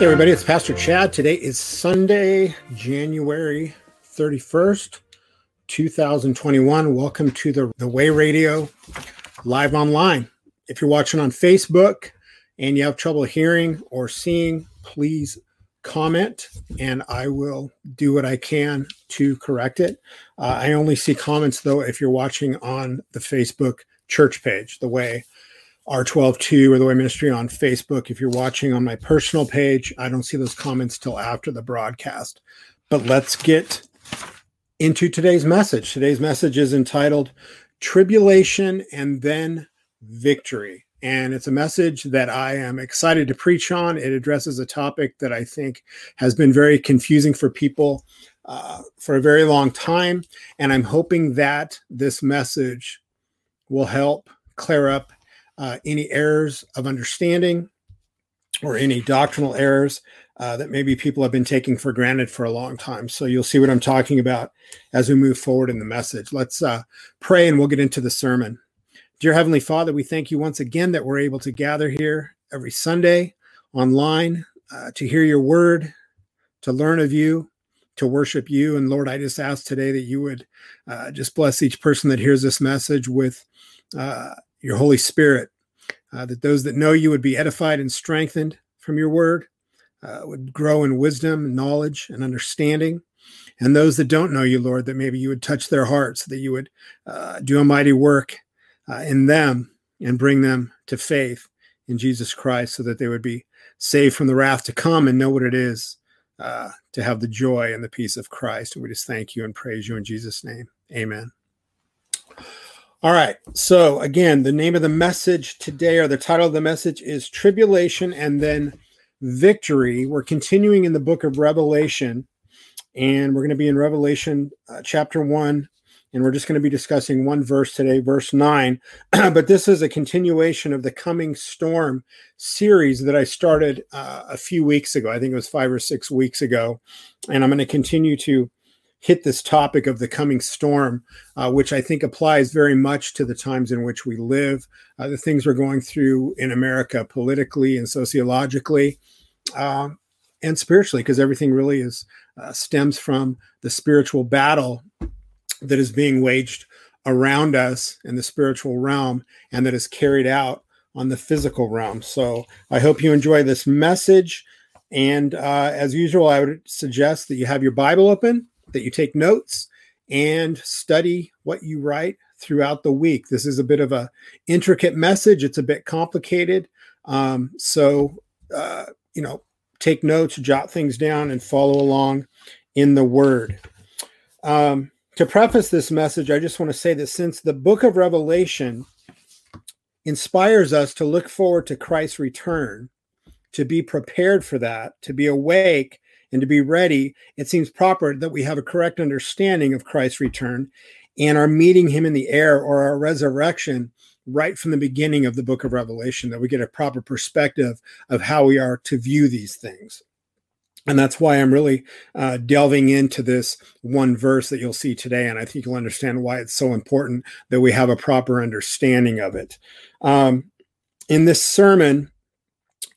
Hey, everybody, it's Pastor Chad. Today is Sunday, January 31st, 2021. Welcome to the, the Way Radio live online. If you're watching on Facebook and you have trouble hearing or seeing, please comment and I will do what I can to correct it. Uh, I only see comments though if you're watching on the Facebook church page, the Way R122 or the Way Ministry on Facebook. If you're watching on my personal page, I don't see those comments till after the broadcast. But let's get into today's message. Today's message is entitled Tribulation and Then Victory. And it's a message that I am excited to preach on. It addresses a topic that I think has been very confusing for people uh, for a very long time. And I'm hoping that this message will help clear up uh, any errors of understanding or any doctrinal errors uh, that maybe people have been taking for granted for a long time. So you'll see what I'm talking about as we move forward in the message. Let's uh, pray and we'll get into the sermon. Dear Heavenly Father, we thank you once again that we're able to gather here every Sunday online uh, to hear your word, to learn of you, to worship you. And Lord, I just ask today that you would uh, just bless each person that hears this message with uh, your Holy Spirit, uh, that those that know you would be edified and strengthened from your word, uh, would grow in wisdom, knowledge, and understanding. And those that don't know you, Lord, that maybe you would touch their hearts, that you would uh, do a mighty work uh, in them and bring them to faith in Jesus Christ so that they would be saved from the wrath to come and know what it is uh, to have the joy and the peace of Christ. And we just thank you and praise you in Jesus' name. Amen. All right. So, again, the name of the message today, or the title of the message, is Tribulation and then Victory. We're continuing in the book of Revelation, and we're going to be in Revelation uh, chapter 1, and we're just going to be discussing one verse today, verse 9. but this is a continuation of the Coming Storm series that I started uh, a few weeks ago. I think it was five or six weeks ago. And I'm going to continue to hit this topic of the coming storm, uh, which I think applies very much to the times in which we live, uh, the things we're going through in America politically and sociologically, uh, and spiritually, because everything really is uh, stems from the spiritual battle that is being waged around us in the spiritual realm and that is carried out on the physical realm. So I hope you enjoy this message. And uh, as usual, I would suggest that you have your Bible open that you take notes and study what you write throughout the week. This is a bit of a intricate message. It's a bit complicated. Um, so, uh, you know, take notes, jot things down, and follow along in the Word. Um, to preface this message, I just want to say that since the book of Revelation inspires us to look forward to Christ's return, to be prepared for that, to be awake and to be ready, it seems proper that we have a correct understanding of Christ's return and are meeting him in the air or our resurrection right from the beginning of the book of Revelation, that we get a proper perspective of how we are to view these things. And that's why I'm really uh, delving into this one verse that you'll see today. And I think you'll understand why it's so important that we have a proper understanding of it. Um, in this sermon,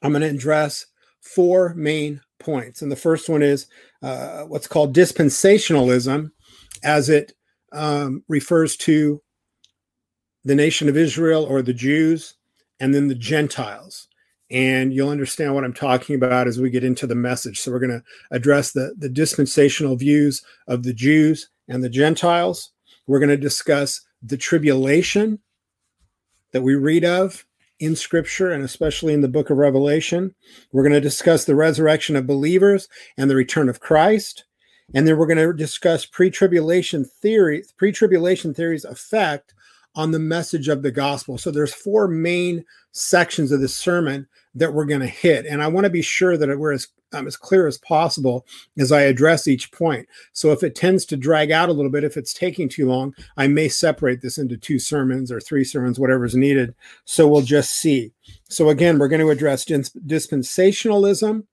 I'm going to address four main points. And the first one is uh, what's called dispensationalism, as it um, refers to the nation of Israel or the Jews, and then the Gentiles. And you'll understand what I'm talking about as we get into the message. So we're going to address the, the dispensational views of the Jews and the Gentiles. We're going to discuss the tribulation that we read of in scripture and especially in the book of Revelation. We're going to discuss the resurrection of believers and the return of Christ. And then we're going to discuss pre-tribulation theory, pre-tribulation theory's effect on the message of the gospel. So there's four main sections of this sermon that we're going to hit. And I want to be sure that we're as um, as clear as possible as I address each point. So if it tends to drag out a little bit, if it's taking too long, I may separate this into two sermons or three sermons, whatever's needed. So we'll just see. So again, we're going to address dispensationalism,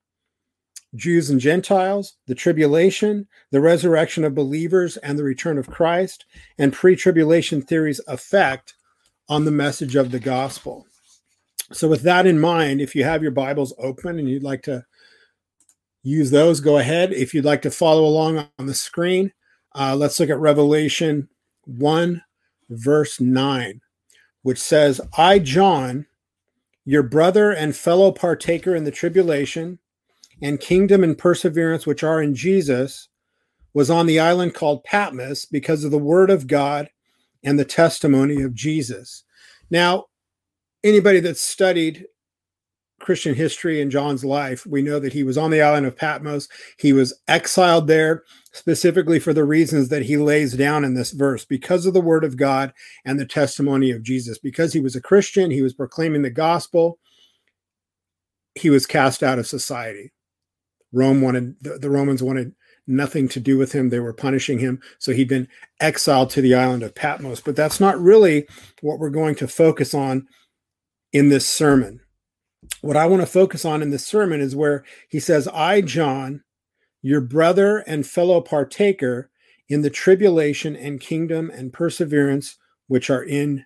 Jews and Gentiles, the tribulation, the resurrection of believers, and the return of Christ, and pre tribulation theories' effect on the message of the gospel. So, with that in mind, if you have your Bibles open and you'd like to use those, go ahead. If you'd like to follow along on the screen, uh, let's look at Revelation 1, verse 9, which says, I, John, your brother and fellow partaker in the tribulation and kingdom and perseverance which are in Jesus, was on the island called Patmos because of the word of God and the testimony of Jesus. Now, anybody that's studied Christian history in John's life, we know that he was on the island of Patmos. He was exiled there specifically for the reasons that he lays down in this verse because of the word of God and the testimony of Jesus. Because he was a Christian, he was proclaiming the gospel, he was cast out of society. Rome wanted, the Romans wanted nothing to do with him. They were punishing him. So he'd been exiled to the island of Patmos. But that's not really what we're going to focus on in this sermon. What I want to focus on in this sermon is where he says, I, John, your brother and fellow partaker in the tribulation and kingdom and perseverance which are in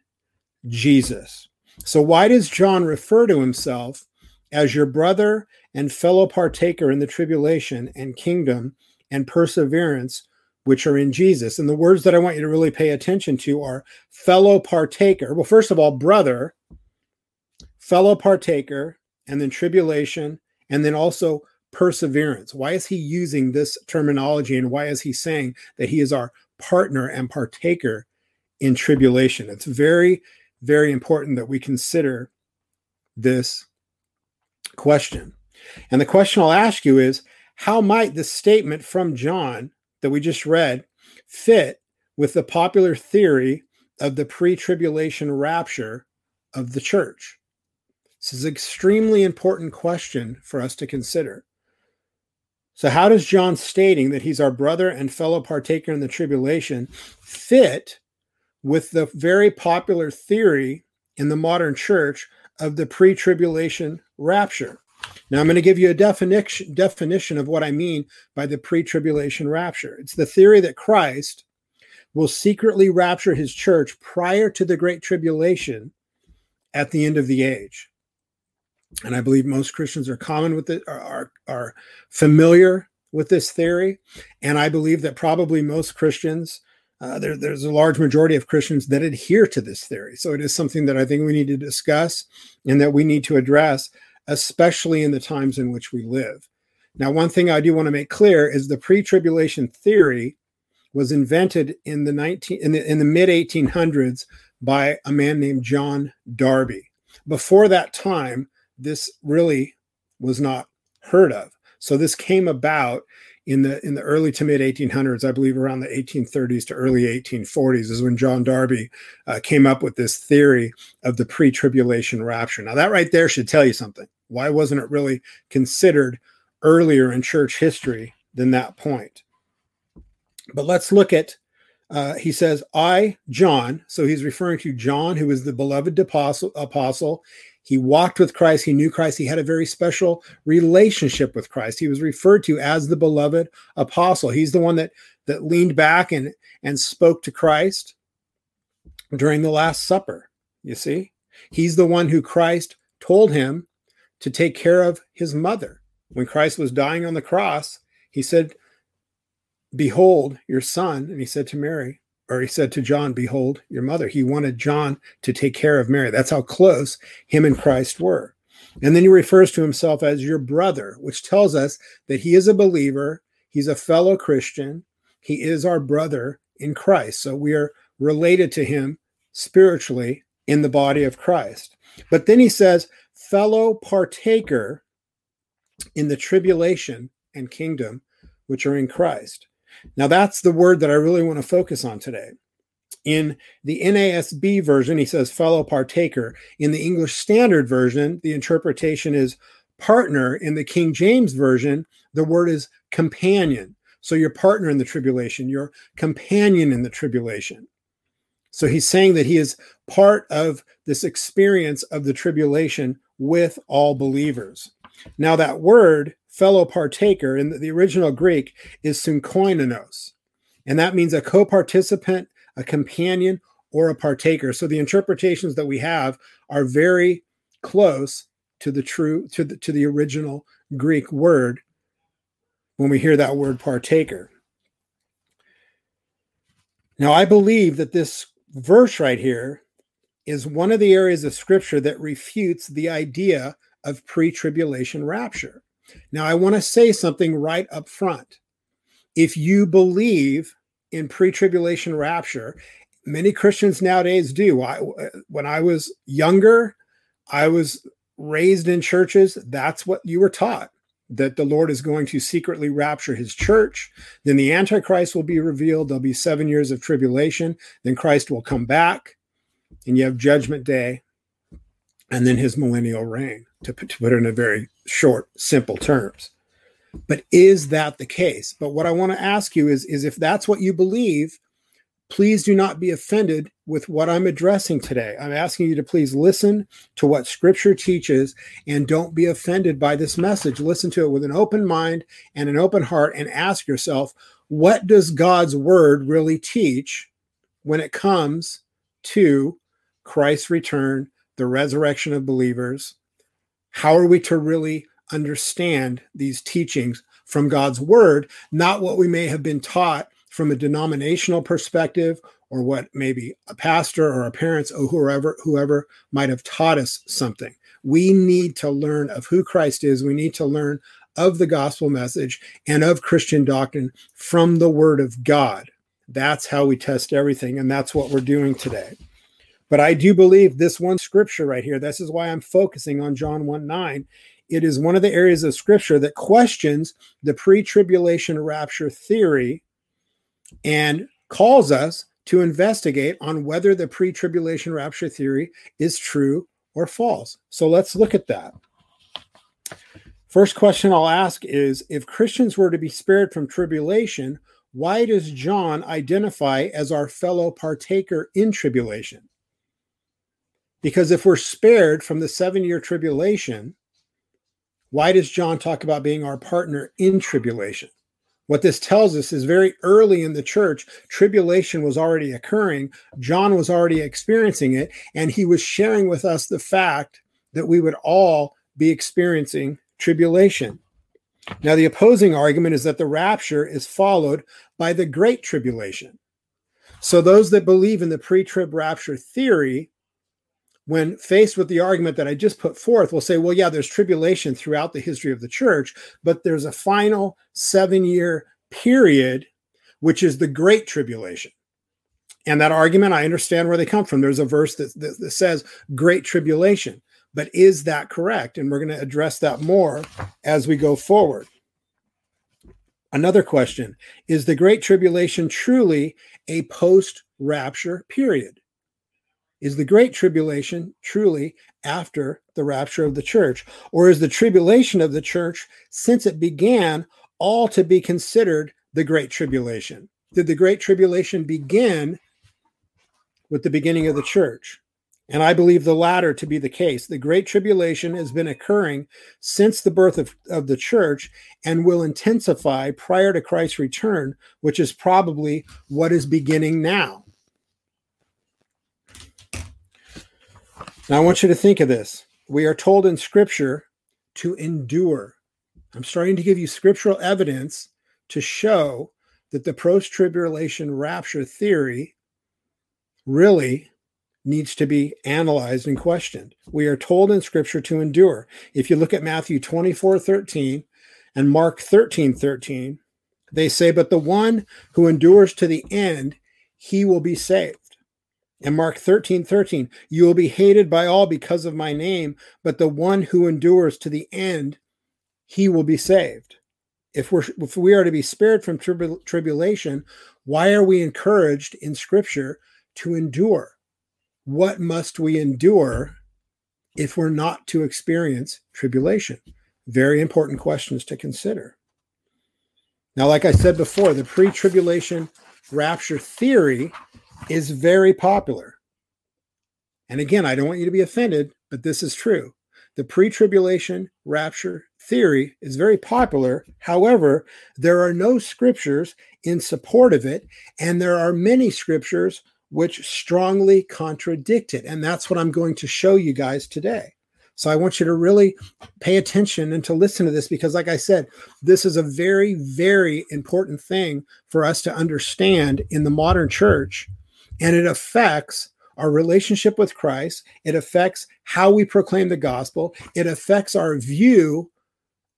Jesus. So, why does John refer to himself as your brother and fellow partaker in the tribulation and kingdom and perseverance which are in Jesus. And the words that I want you to really pay attention to are fellow partaker. Well, first of all, brother, fellow partaker, and then tribulation, and then also perseverance. Why is he using this terminology and why is he saying that he is our partner and partaker in tribulation? It's very, very important that we consider this question. And the question I'll ask you is how might the statement from John that we just read fit with the popular theory of the pre tribulation rapture of the church? This is an extremely important question for us to consider. So, how does John stating that he's our brother and fellow partaker in the tribulation fit with the very popular theory in the modern church of the pre tribulation rapture? Now, I'm going to give you a definition, definition of what I mean by the pre tribulation rapture. It's the theory that Christ will secretly rapture his church prior to the great tribulation at the end of the age. And I believe most Christians are common with it, are, are, familiar with this theory. And I believe that probably most Christians, uh, there, there's a large majority of Christians that adhere to this theory. So it is something that I think we need to discuss and that we need to address especially in the times in which we live. Now, one thing I do want to make clear is the pre-tribulation theory was invented in the 19 in the, in the mid 1800s by a man named John Darby. Before that time, this really was not heard of. So this came about in the in the early to mid 1800s, I believe around the 1830s to early 1840s is when John Darby uh, came up with this theory of the pre-tribulation rapture. Now that right there should tell you something. Why wasn't it really considered earlier in church history than that point? But let's look at, uh, he says, I, John, so he's referring to John, who was the beloved apostle, apostle. He walked with Christ. He knew Christ. He had a very special relationship with Christ. He was referred to as the beloved apostle. He's the one that that leaned back and and spoke to Christ during the Last Supper. You see, he's the one who Christ told him to take care of his mother. When Christ was dying on the cross, he said, Behold your son. And he said to Mary, or he said to John, Behold your mother. He wanted John to take care of Mary. That's how close him and Christ were. And then he refers to himself as your brother, which tells us that he is a believer, he's a fellow Christian, he is our brother in Christ. So we are related to him spiritually in the body of Christ. But then he says, fellow partaker in the tribulation and kingdom which are in Christ. Now, that's the word that I really want to focus on today. In the NASB version, he says fellow partaker. In the English Standard Version, the interpretation is partner. In the King James Version, the word is companion. So, your partner in the tribulation, your companion in the tribulation. So, he's saying that he is part of this experience of the tribulation with all believers. Now, that word, fellow partaker, in the original Greek is synkoinos, and that means a co participant, a companion, or a partaker. So the interpretations that we have are very close to the true to the to the original Greek word when we hear that word partaker. Now, I believe that this verse right here is one of the areas of scripture that refutes the idea of pre tribulation rapture. Now, I want to say something right up front. If you believe in pre tribulation rapture, many Christians nowadays do. I, uh, when I was younger, I was raised in churches. That's what you were taught that the Lord is going to secretly rapture his church. Then the Antichrist will be revealed. There'll be seven years of tribulation. Then Christ will come back, and you have Judgment Day, and then his millennial reign, to to put it in a very short, simple terms. But is that the case? But what I want to ask you is, is if that's what you believe, please do not be offended with what I'm addressing today. I'm asking you to please listen to what scripture teaches and don't be offended by this message. Listen to it with an open mind and an open heart and ask yourself, what does God's word really teach when it comes to Christ's return, the resurrection of believers? How are we to really understand these teachings from God's word, not what we may have been taught from a denominational perspective or what maybe a pastor or a parents or whoever whoever might have taught us something. We need to learn of who Christ is. We need to learn of the gospel message and of Christian doctrine from the word of God. That's how we test everything and that's what we're doing today. But I do believe this one scripture right here, this is why I'm focusing on John 1 9. It is one of the areas of scripture that questions the pre tribulation rapture theory and calls us to investigate on whether the pre tribulation rapture theory is true or false. So let's look at that. First question I'll ask is if Christians were to be spared from tribulation, why does John identify as our fellow partaker in tribulation? Because if we're spared from the seven year tribulation, why does John talk about being our partner in tribulation? What this tells us is very early in the church, tribulation was already occurring. John was already experiencing it, and he was sharing with us the fact that we would all be experiencing tribulation. Now, the opposing argument is that the rapture is followed by the great tribulation. So, those that believe in the pre trib rapture theory when faced with the argument that I just put forth, will say, well, yeah, there's tribulation throughout the history of the church, but there's a final seven year period, which is the Great Tribulation. And that argument, I understand where they come from. There's a verse that, that, that says Great Tribulation. But is that correct? And we're going to address that more as we go forward. Another question Is the Great Tribulation truly a post rapture period? Is the Great Tribulation truly after the rapture of the church? Or is the tribulation of the church, since it began, all to be considered the Great Tribulation? Did the Great Tribulation begin with the beginning of the church? And I believe the latter to be the case. The Great Tribulation has been occurring since the birth of, of the church and will intensify prior to Christ's return, which is probably what is beginning now. Now, I want you to think of this. We are told in Scripture to endure. I'm starting to give you scriptural evidence to show that the post tribulation rapture theory really needs to be analyzed and questioned. We are told in Scripture to endure. If you look at Matthew 24 13 and Mark 13 13, they say, But the one who endures to the end, he will be saved. And Mark 13, 13, you will be hated by all because of my name, but the one who endures to the end, he will be saved. If we're if we are to be spared from tribul- tribulation, why are we encouraged in scripture to endure? What must we endure if we're not to experience tribulation? Very important questions to consider. Now, like I said before, the pre tribulation rapture theory is very popular. And again, I don't want you to be offended, but this is true. The pre tribulation rapture theory is very popular. However, there are no scriptures in support of it, and there are many scriptures which strongly contradict it. And that's what I'm going to show you guys today. So I want you to really pay attention and to listen to this because, like I said, this is a very, very important thing for us to understand in the modern church. And it affects our relationship with Christ, it affects how we proclaim the gospel, it affects our view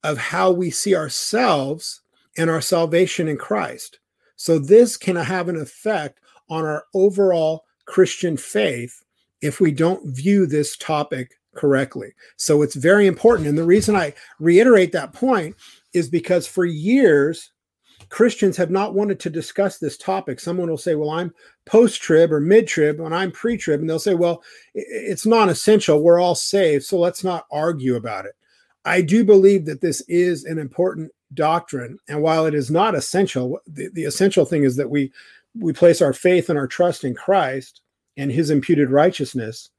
of how we see ourselves and our salvation in Christ. So, this can have an effect on our overall Christian faith if we don't view this topic correctly. So, it's very important. And the reason I reiterate that point is because for years, Christians have not wanted to discuss this topic. Someone will say, Well, I'm post trib or mid trib, and I'm pre trib. And they'll say, Well, it's non essential. We're all saved. So let's not argue about it. I do believe that this is an important doctrine. And while it is not essential, the, the essential thing is that we we place our faith and our trust in Christ and his imputed righteousness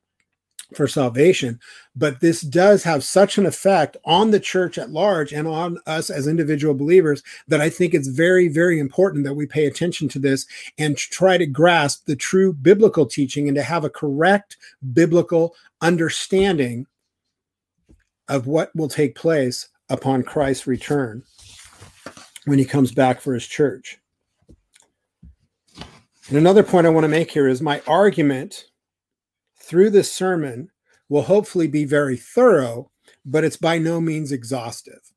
for salvation. But this does have such an effect on the church at large and on us as individual believers that I think it's very, very important that we pay attention to this and try to grasp the true biblical teaching and to have a correct biblical understanding of what will take place upon Christ's return when he comes back for his church. And another point I want to make here is my argument through this sermon will hopefully be very thorough, but it's by no means exhaustive.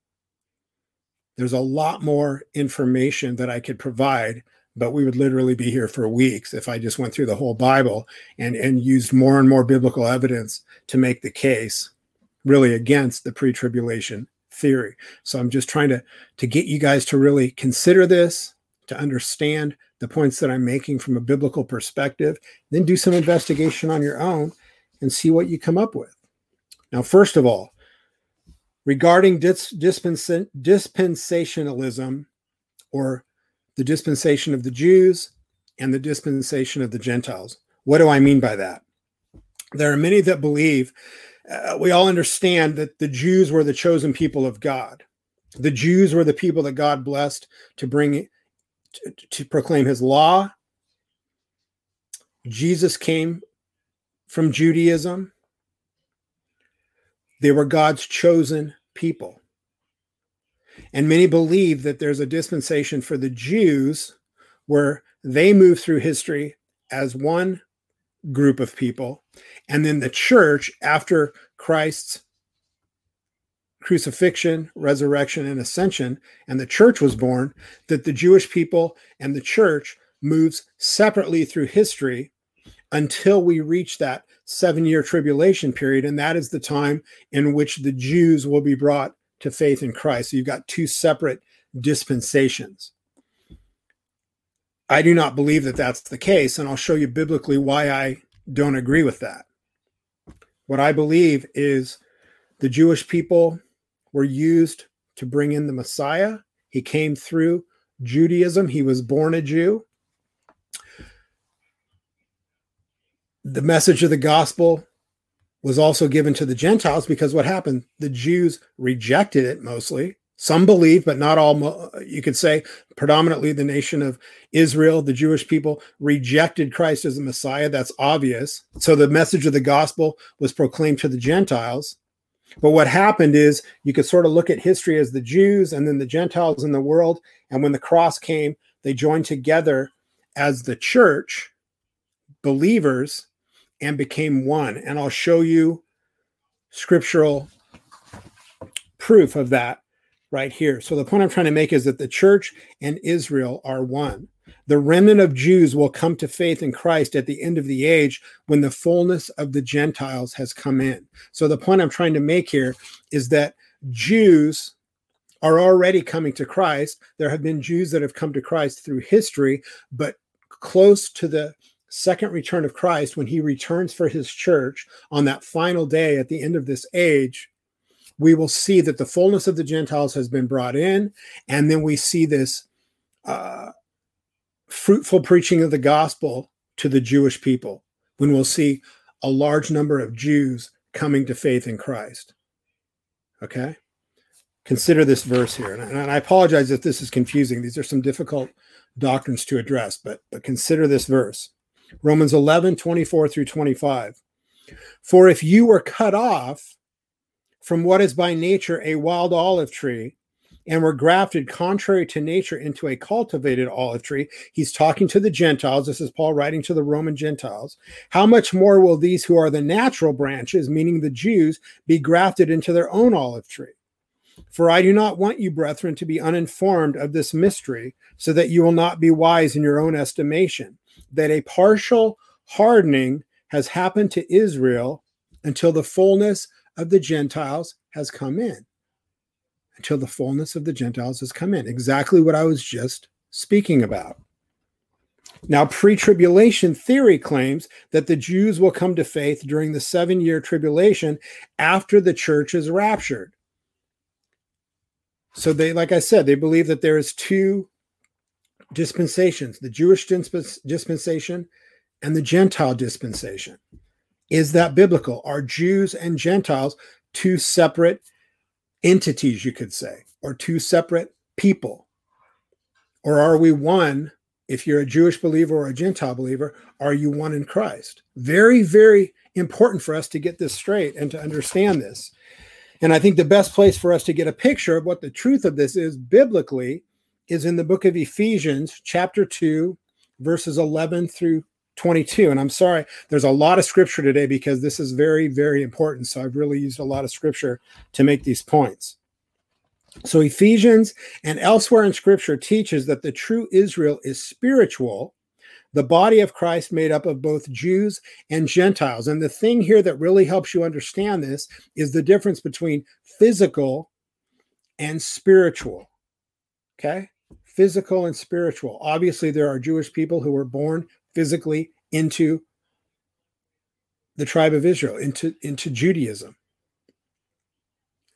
There's a lot more information that I could provide, but we would literally be here for weeks if I just went through the whole Bible and, and used more and more biblical evidence to make the case really against the pre-tribulation theory. So I'm just trying to to get you guys to really consider this, to understand the points that I'm making from a biblical perspective, then do some investigation on your own and see what you come up with. Now, first of all, regarding dis- dispensa- dispensationalism or the dispensation of the Jews and the dispensation of the Gentiles, what do I mean by that? There are many that believe uh, we all understand that the Jews were the chosen people of God. The Jews were the people that God blessed to bring to, proclaim his law. Jesus came from Judaism. They were God's chosen people. And many believe that there's a dispensation for the Jews where they move through history as one group of people. And then the church, after Christ's crucifixion, resurrection, and ascension, and the church was born, that the Jewish people and the church moves separately through history until we reach that seven year tribulation period. And that is the time in which the Jews will be brought to faith in Christ. So you've got two separate dispensations. I do not believe that that's the case, and I'll show you biblically why I don't agree with that. What I believe is the Jewish people were used to bring in the Messiah. He came through Judaism, he was born a Jew. The message of the gospel was also given to the Gentiles because what happened? The Jews rejected it mostly. Some believe, but not all. You could say predominantly the nation of Israel, the Jewish people, rejected Christ as the Messiah. That's obvious. So the message of the gospel was proclaimed to the Gentiles. But what happened is you could sort of look at history as the Jews and then the Gentiles in the world. And when the cross came, they joined together as the church, believers, and became one. And I'll show you scriptural proof of that right here. So the point I'm trying to make is that the church and Israel are one. The remnant of Jews will come to faith in Christ at the end of the age when the fullness of the Gentiles has come in. So the point I'm trying to make here is that Jews are already coming to Christ. There have been Jews that have come to Christ through history, but close to the second return of Christ, when he returns for his church on that final day at the end of this age, we will see that the fullness of the Gentiles has been brought in. And then we see this uh, fruitful preaching of the gospel to the Jewish people when we'll see a large number of Jews coming to faith in Christ. Okay? Consider this verse here. And I apologize if this is confusing. These are some difficult doctrines to address, but, but consider this verse Romans 11, 24 through 25. For if you were cut off from what is by nature a wild olive tree and were grafted contrary to nature into a cultivated olive tree. He's talking to the Gentiles. This is Paul writing to the Roman Gentiles. How much more will these who are the natural branches, meaning the Jews, be grafted into their own olive tree? For I do not want you, brethren, to be uninformed of this mystery, so that you will not be wise in your own estimation, that a partial hardening has happened to Israel until the fullness of the Gentiles has come in until the fullness of the Gentiles has come in. Exactly what I was just speaking about. Now, pre tribulation theory claims that the Jews will come to faith during the seven year tribulation after the church is raptured. So, they, like I said, they believe that there is two dispensations the Jewish dispensation and the Gentile dispensation. Is that biblical? Are Jews and Gentiles two separate entities, you could say, or two separate people? Or are we one? If you're a Jewish believer or a Gentile believer, are you one in Christ? Very, very important for us to get this straight and to understand this. And I think the best place for us to get a picture of what the truth of this is biblically is in the book of Ephesians, chapter 2, verses 11 through 22. And I'm sorry, there's a lot of scripture today because this is very, very important. So I've really used a lot of scripture to make these points. So Ephesians and elsewhere in scripture teaches that the true Israel is spiritual, the body of Christ made up of both Jews and Gentiles. And the thing here that really helps you understand this is the difference between physical and spiritual. Okay? Physical and spiritual. Obviously, there are Jewish people who were born physically into the tribe of Israel, into, into Judaism.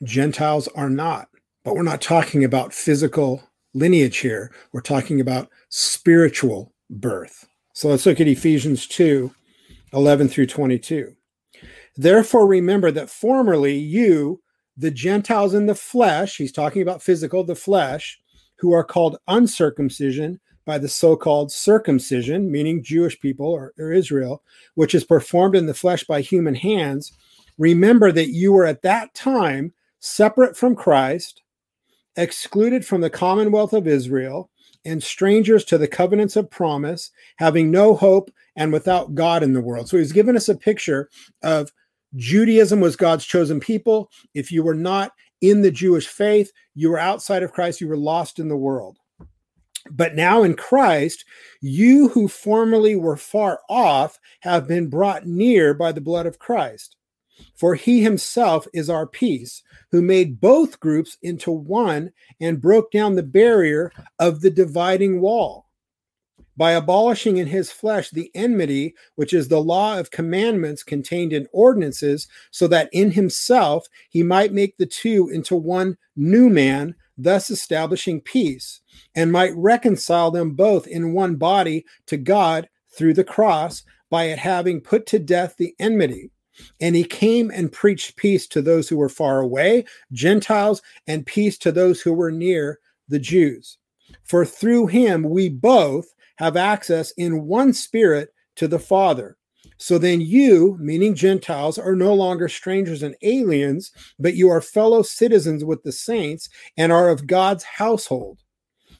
Gentiles are not, but we're not talking about physical lineage here. We're talking about spiritual birth. So let's look at Ephesians 2 11 through 22. Therefore, remember that formerly you, the Gentiles in the flesh, he's talking about physical, the flesh, who are called uncircumcision by the so called circumcision, meaning Jewish people or, or, Israel, which is performed in the flesh by human hands, remember that you were at that time separate from Christ, excluded from the commonwealth of Israel, and strangers to the covenants of promise, having no hope and without God in the world. So he's given us a picture of Judaism was God's chosen people. If you were not in the Jewish faith, you were outside of Christ, you were lost in the world. But now in Christ, you who formerly were far off have been brought near by the blood of Christ. For he himself is our peace, who made both groups into one and broke down the barrier of the dividing wall by abolishing in his flesh the enmity, which is the law of commandments contained in ordinances, so that in himself he might make the two into one new man, thus establishing peace, and might reconcile them both in one body to God through the cross by it having put to death the enmity. And he came and preached peace to those who were far away, Gentiles, and peace to those who were near, the Jews. For through him we both have access in one spirit to the Father. So then you, meaning Gentiles, are no longer strangers and aliens, but you are fellow citizens with the saints and are of God's household.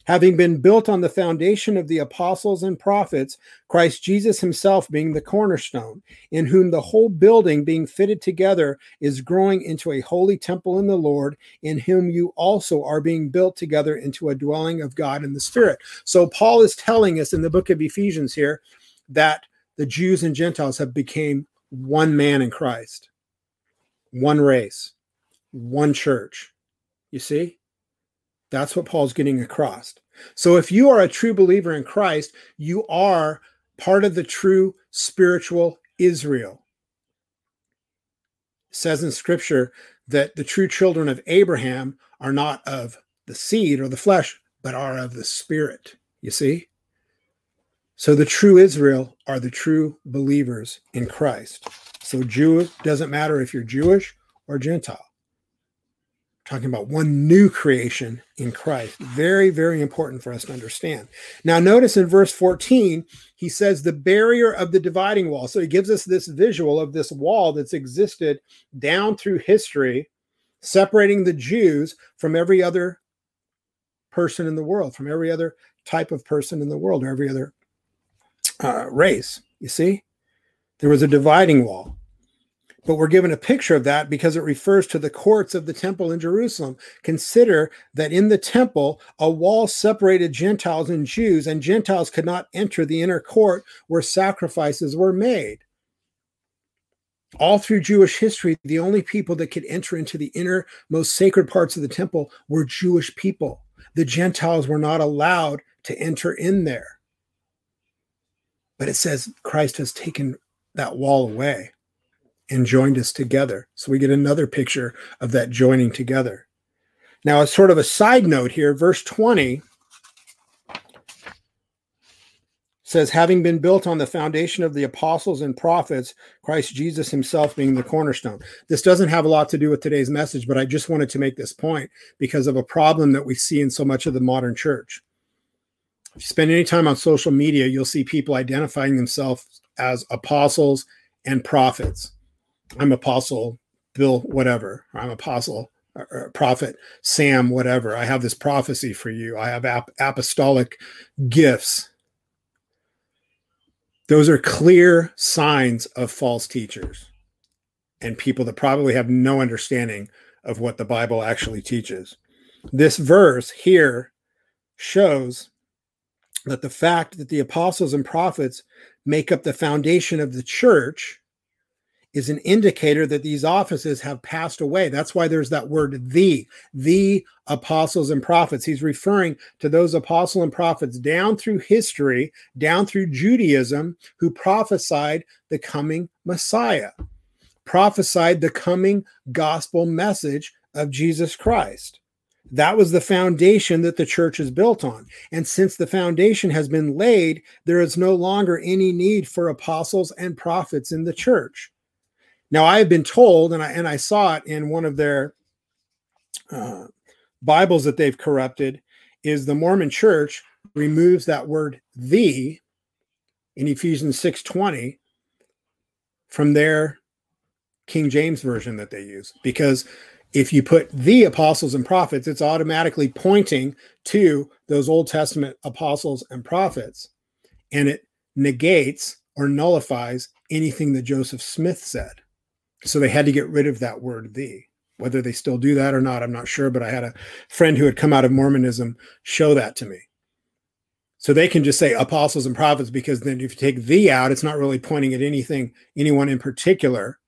Having been built on the foundation of the apostles and prophets, Christ Jesus himself being the cornerstone, in whom the whole building being fitted together is growing into a holy temple in the Lord, in whom you also are being built together into a dwelling of God in the Spirit. So Paul is telling us in the book of Ephesians here that the Jews and Gentiles have become one man in Christ, one race, one church. You see? That's what Paul's getting across. So if you are a true believer in Christ, you are part of the true spiritual Israel. It says in scripture that the true children of Abraham are not of the seed or the flesh, but are of the spirit. You see? So the true Israel are the true believers in Christ. So Jew doesn't matter if you're Jewish or Gentile. talking about one new creation in Christ. Very, very important for us to understand. Now, notice in verse 14, he says the barrier of the dividing wall. So he gives us this visual of this wall that's existed down through history separating the Jews from every other person in the world, from every other type of person in the world, or every other uh, race. You see, there was a dividing wall. But we're given a picture of that because it refers to the courts of the temple in Jerusalem. Consider that in the temple, a wall separated Gentiles and Jews, and Gentiles could not enter the inner court where sacrifices were made. All through Jewish history, the only people that could enter into the inner, most sacred parts of the temple were Jewish people. The Gentiles were not allowed to enter in there. But it says Christ has taken that wall away and joined us together. So we get another picture of that joining together. Now, as sort of a side note here, verse 20 says, having been built on the foundation of the apostles and prophets, Christ Jesus himself being the cornerstone. This doesn't have a lot to do with today's message, but I just wanted to make this point because of a problem that we see in so much of the modern church. If you spend any time on social media, you'll see people identifying themselves as apostles and prophets. I'm apostle Bill, whatever. I'm apostle or prophet Sam, whatever. I have this prophecy for you. I have ap- apostolic gifts. Those are clear signs of false teachers and people that probably have no understanding of what the Bible actually teaches. This verse here shows that the fact that the apostles and prophets make up the foundation of the church is an indicator that these offices have passed away. That's why there's that word the, the apostles and prophets. He's referring to those apostle and prophets down through history, down through Judaism, who prophesied the coming Messiah, prophesied the coming gospel message of Jesus Christ. That was the foundation that the church is built on. And since the foundation has been laid, there is no longer any need for apostles and prophets in the church. Now, I have been told, and I and I saw it in one of their uh, Bibles that they've corrupted, is the Mormon Church removes that word "the" in Ephesians six twenty from their King James version that they use because if you put the apostles and prophets, it's automatically pointing to those Old Testament apostles and prophets, and it negates or nullifies anything that Joseph Smith said. So they had to get rid of that word the. Whether they still do that or not, I'm not sure, but I had a friend who had come out of Mormonism show that to me. So they can just say apostles and prophets because then if you take the out, it's not really pointing at anything, anyone in particular,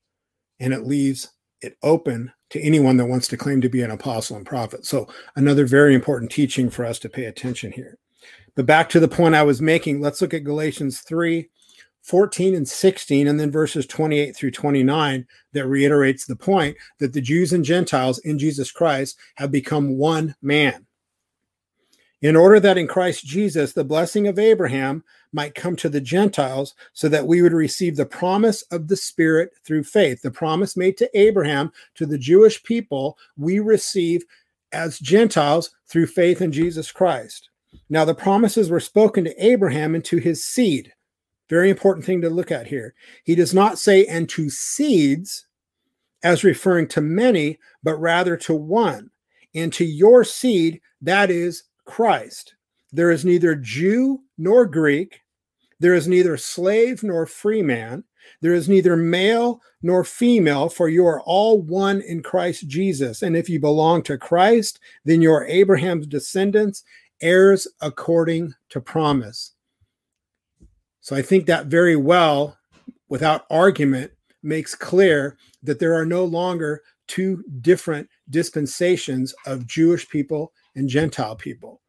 and it leaves it open to anyone that wants to claim to be an apostle and prophet. So another very important teaching for us to pay attention here. But back to the point I was making, let's look at Galatians 3 14 and 16, and then verses 28 through 29 that reiterates the point that the Jews and Gentiles in Jesus Christ have become one man. In order that in Christ Jesus the blessing of Abraham might come to the Gentiles, so that we would receive the promise of the Spirit through faith. The promise made to Abraham, to the Jewish people, we receive as Gentiles through faith in Jesus Christ. Now, the promises were spoken to Abraham and to his seed. Very important thing to look at here. He does not say, and to seeds as referring to many, but rather to one. And to your seed, that is Christ. There is neither Jew nor Greek. There is neither slave nor free man. There is neither male nor female, for you are all one in Christ Jesus. And if you belong to Christ, then you are Abraham's descendants, heirs according to promise. So I think that very well, without argument, makes clear that there are no longer two different dispensations of Jewish people and Gentile people.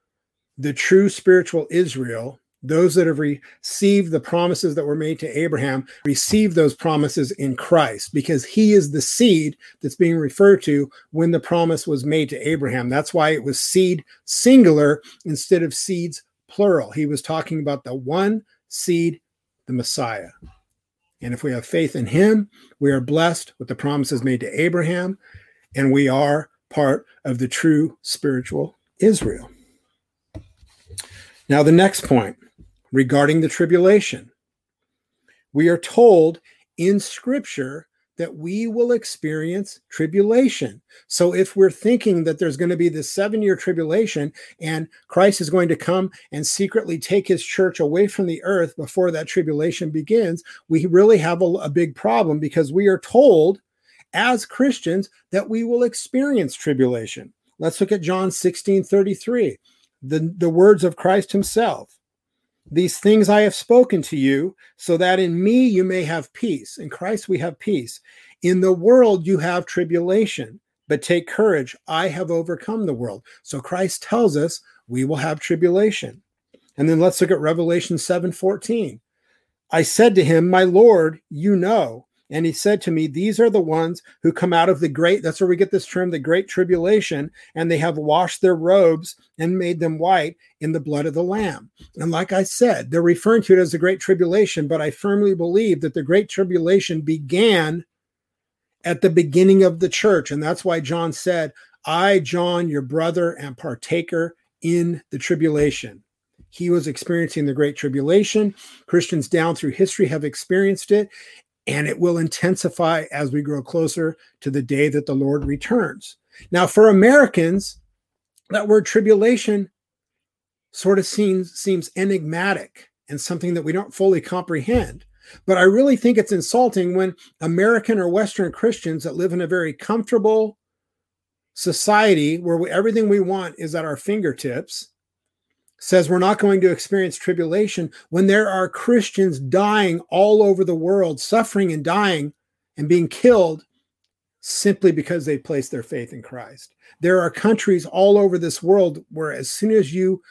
The true spiritual Israel, those that have received the promises that were made to Abraham, receive those promises in Christ because he is the seed that's being referred to when the promise was made to Abraham. That's why it was seed singular instead of seeds plural. He was talking about the one seed, the Messiah. And if we have faith in him, we are blessed with the promises made to Abraham, and we are part of the true spiritual Israel. Now, the next point regarding the tribulation. We are told in scripture that we will experience tribulation. So, if we're thinking that there's going to be this seven year tribulation and Christ is going to come and secretly take his church away from the earth before that tribulation begins, we really have a, a big problem because we are told as Christians that we will experience tribulation. Let's look at John 16 33, the, the words of Christ himself. These things I have spoken to you, so that in me you may have peace. In Christ we have peace. In the world you have tribulation, but take courage. I have overcome the world. So Christ tells us we will have tribulation. And then let's look at Revelation 7 14. I said to him, My Lord, you know. And he said to me, These are the ones who come out of the great, that's where we get this term, the great tribulation, and they have washed their robes and made them white in the blood of the Lamb. And like I said, they're referring to it as the great tribulation, but I firmly believe that the great tribulation began at the beginning of the church. And that's why John said, I, John, your brother, and partaker in the tribulation. He was experiencing the Great Tribulation. Christians down through history have experienced it and it will intensify as we grow closer to the day that the Lord returns. Now, for Americans, that word tribulation sort of seems, seems enigmatic and something that we don't fully comprehend. But I really think it's insulting when American or Western Christians that live in a very comfortable society where we, everything we want is at our fingertips says we're not going to experience tribulation when there are Christians dying all over the world, suffering and dying and being killed simply because they placed their faith in Christ. There are countries all over this world where as soon as you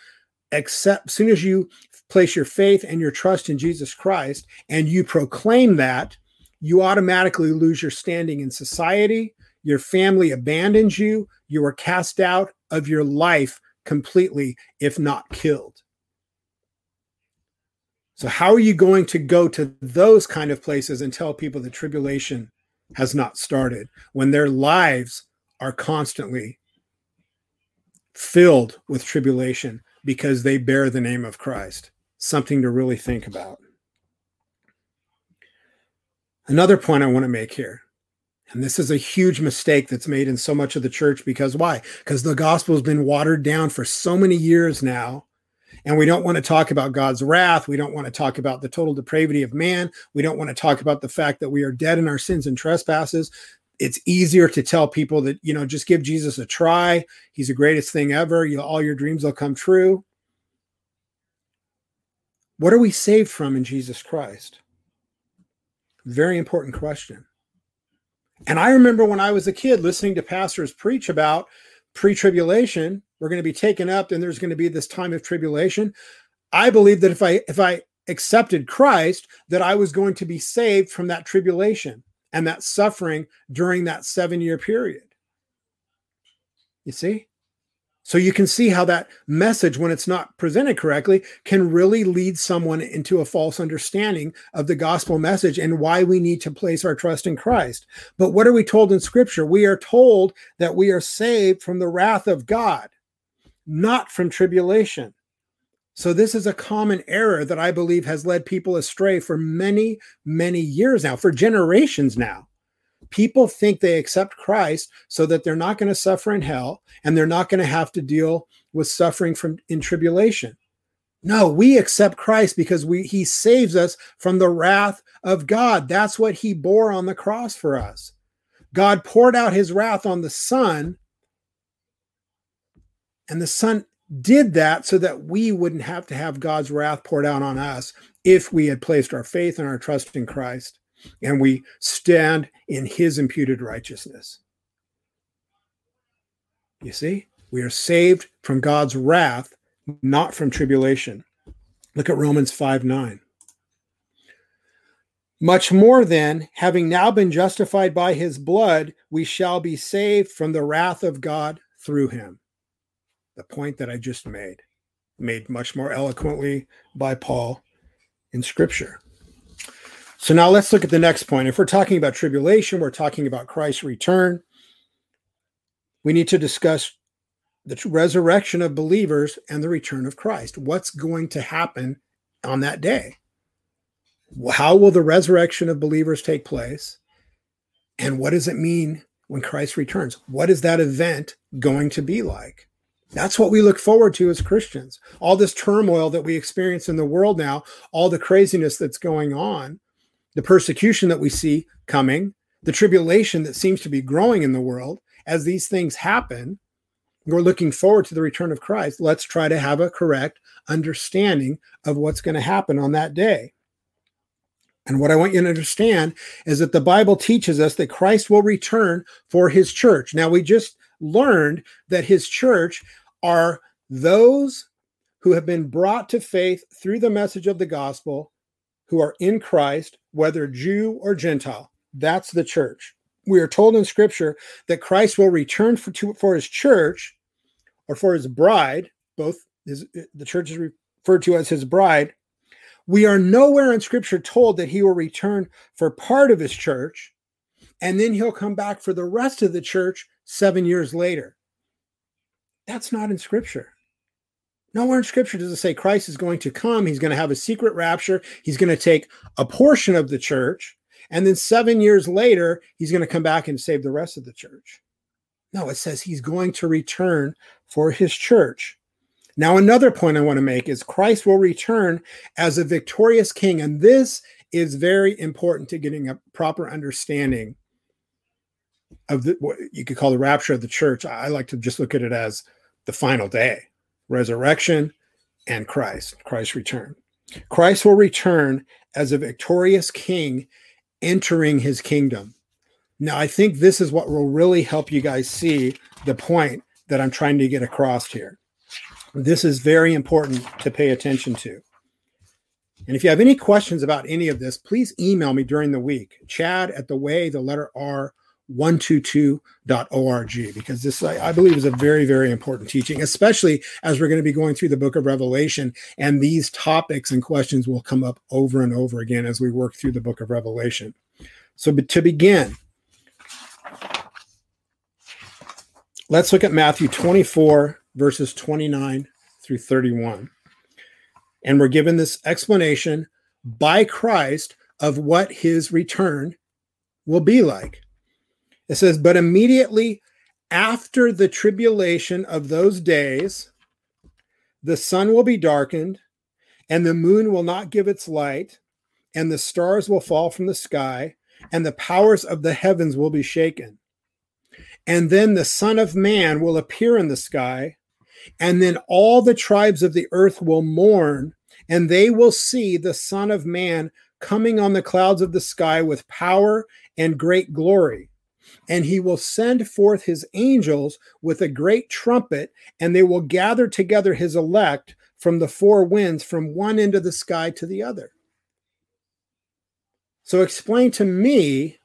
accept, as soon as you place your faith and your trust in Jesus Christ and you proclaim that, you automatically lose your standing in society. Your family abandons you. You are cast out of your life completely, if not killed. So, how are you going to go to those kind of places and tell people the tribulation has not started when their lives are constantly filled with tribulation because they bear the name of Christ? Something to really think about. Another point I want to make here and this is a huge mistake that's made in so much of the church because why? Because the gospel has been watered down for so many years now. And we don't want to talk about God's wrath. We don't want to talk about the total depravity of man. We don't want to talk about the fact that we are dead in our sins and trespasses. It's easier to tell people that, you know, just give Jesus a try. He's the greatest thing ever. You, all your dreams will come true. What are we saved from in Jesus Christ? Very important question. And I remember when I was a kid listening to pastors preach about pre tribulation, we're going to be taken up and there's going to be this time of tribulation. I believe that if I if I accepted Christ that I was going to be saved from that tribulation and that suffering during that 7-year period. You see? So you can see how that message, when it's not presented correctly, can really lead someone into a false understanding of the gospel message and why we need to place our trust in Christ. But what are we told in scripture? We are told that we are saved from the wrath of God, not from tribulation. So this is a common error that I believe has led people astray for many, many years now, for generations now people think they accept Christ so that they're not going to suffer in hell and they're not going to have to deal with suffering from in tribulation. No, we accept Christ because we he saves us from the wrath of God. That's what he bore on the cross for us. God poured out his wrath on the Son, and the Son did that so that we wouldn't have to have God's wrath poured out on us if we had placed our faith and our trust in Christ and we stand in his imputed righteousness. You see, we are saved from God's wrath, not from tribulation. Look at Romans 5 9. Much more then, having now been justified by his blood, we shall be saved from the wrath of God through him. The point that I just made, made much more eloquently by Paul in Scripture. So now let's look at the next point. If we're talking about tribulation, we're talking about Christ's return. We need to discuss the resurrection of believers and the return of Christ. What's going to happen on that day? How will the resurrection of believers take place? And what does it mean when Christ returns? What is that event going to be like? That's what we look forward to as Christians. All this turmoil that we experience in the world now, all the craziness that's going on, the persecution that we see coming, the tribulation that seems to be growing in the world, as these things happen, we're looking forward to the return of Christ. Let's try to have a correct understanding of what's going to happen on that day. And what I want you to understand is that the Bible teaches us that Christ will return for his church. Now, we just learned that his church are those who have been brought to faith through the message of the gospel, who are in Christ, whether Jew or Gentile. That's the church. We are told in scripture that Christ will return for, to, for his church or for his bride, both the church is referred to as his bride. We are nowhere in scripture told that he will return for part of his church and then he'll come back for the rest of the church seven years later. That's not in scripture. Nowhere in scripture does it say Christ is going to come. He's going to have a secret rapture. He's going to take a portion of the church. And then seven years later, he's going to come back and save the rest of the church. No, it says he's going to return for his church. Now, another point I want to make is Christ will return as a victorious king. And this is very important to getting a proper understanding of the, what you could call the rapture of the church. I like to just look at it as the final day, resurrection and Christ, Christ's return. Christ will return as a victorious king entering his kingdom. Now, I think this is what will really help you guys see the point that I'm trying to get across here. This is very important to pay attention to. And if you have any questions about any of this, please email me during the week, chad at the way, the letter R, 122.org, because this, I, I believe, is a very, very important teaching, especially as we're going to be going through the book of Revelation. And these topics and questions will come up over and over again as we work through the book of Revelation. So, to begin, let's look at Matthew 24, verses 29 through 31. And we're given this explanation by Christ of what his return will be like. It says, But immediately after the tribulation of those days, the sun will be darkened, and the moon will not give its light, and the stars will fall from the sky, and the powers of the heavens will be shaken. And then the Son of Man will appear in the sky, and then all the tribes of the earth will mourn, and they will see the Son of Man coming on the clouds of the sky with power and great glory. And he will send forth his angels with a great trumpet, and they will gather together his elect from the four winds, from one end of the sky to the other. So, explain to me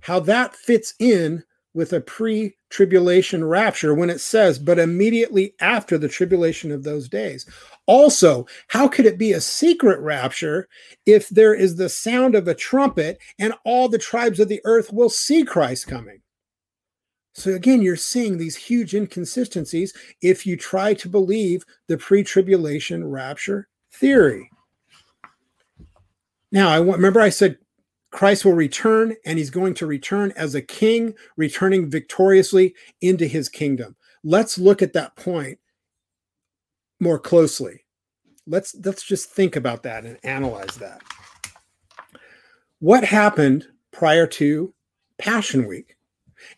how that fits in with a pre tribulation rapture when it says, but immediately after the tribulation of those days. Also, how could it be a secret rapture if there is the sound of a trumpet and all the tribes of the earth will see Christ coming? So, again, you're seeing these huge inconsistencies if you try to believe the pre tribulation rapture theory. Now, I remember I said Christ will return and he's going to return as a king, returning victoriously into his kingdom. Let's look at that point more closely. Let's let's just think about that and analyze that. What happened prior to Passion Week?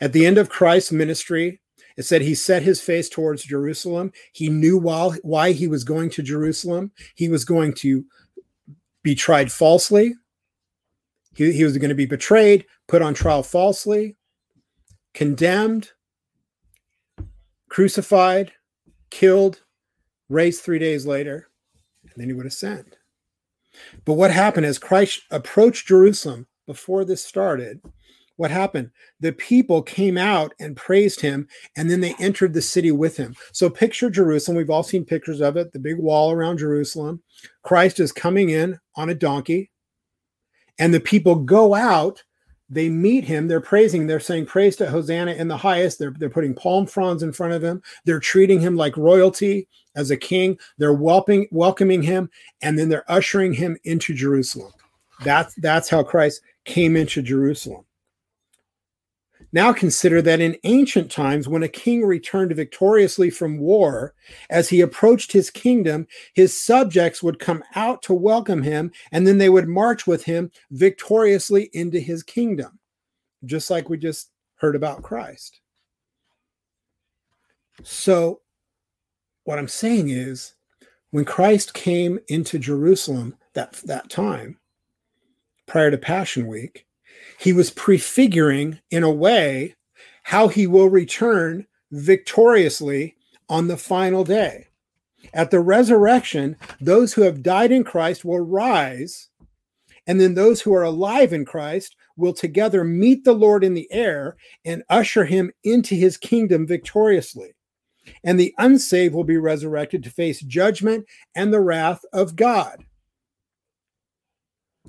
At the end of Christ's ministry, it said he set his face towards Jerusalem. He knew while, why he was going to Jerusalem. He was going to be tried falsely. He, he was going to be betrayed, put on trial falsely, condemned, crucified, killed, raised three days later, and then he would ascend. But what happened as Christ approached Jerusalem before this started? What happened? The people came out and praised him, and then they entered the city with him. So picture Jerusalem. We've all seen pictures of it, the big wall around Jerusalem. Christ is coming in on a donkey, and the people go out they meet him they're praising they're saying praise to hosanna in the highest they're, they're putting palm fronds in front of him they're treating him like royalty as a king they're welcoming welcoming him and then they're ushering him into jerusalem that's that's how christ came into jerusalem Now consider that in ancient times, when a king returned victoriously from war, as he approached his kingdom, his subjects would come out to welcome him, and then they would march with him victoriously into his kingdom, just like we just heard about Christ. So, what I'm saying is, when Christ came into Jerusalem that, that time, prior to Passion Week, he was prefiguring, in a way, how he will return victoriously on the final day. At the resurrection, those who have died in Christ will rise, and then those who are alive in Christ will together meet the Lord in the air and usher him into his kingdom victoriously. And the unsaved will be resurrected to face judgment and the wrath of God.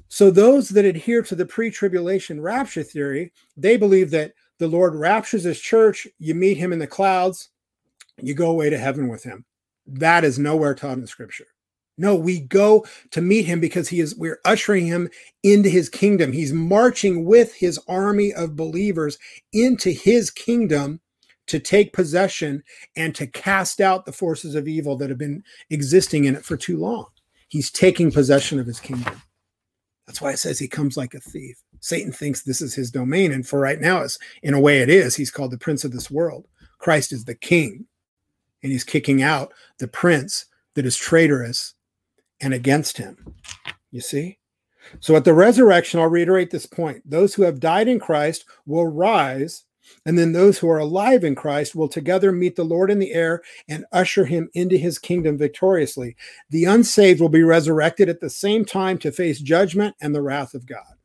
So those that adhere to the pre-tribulation rapture theory, they believe that the Lord raptures his church, you meet him in the clouds, you go away to heaven with him. That is nowhere taught in scripture. No, we go to meet him because he is we're ushering him into his kingdom. He's marching with his army of believers into his kingdom to take possession and to cast out the forces of evil that have been existing in it for too long. He's taking possession of his kingdom. That's why it says he comes like a thief. Satan thinks this is his domain. And for right now, is in a way it is. He's called the prince of this world. Christ is the king. And he's kicking out the prince that is traitorous and against him. You see? So at the resurrection, I'll reiterate this point. Those who have died in Christ will rise and then those who are alive in Christ will together meet the Lord in the air and usher him into his kingdom victoriously. The unsaved will be resurrected at the same time to face judgment and the wrath of God.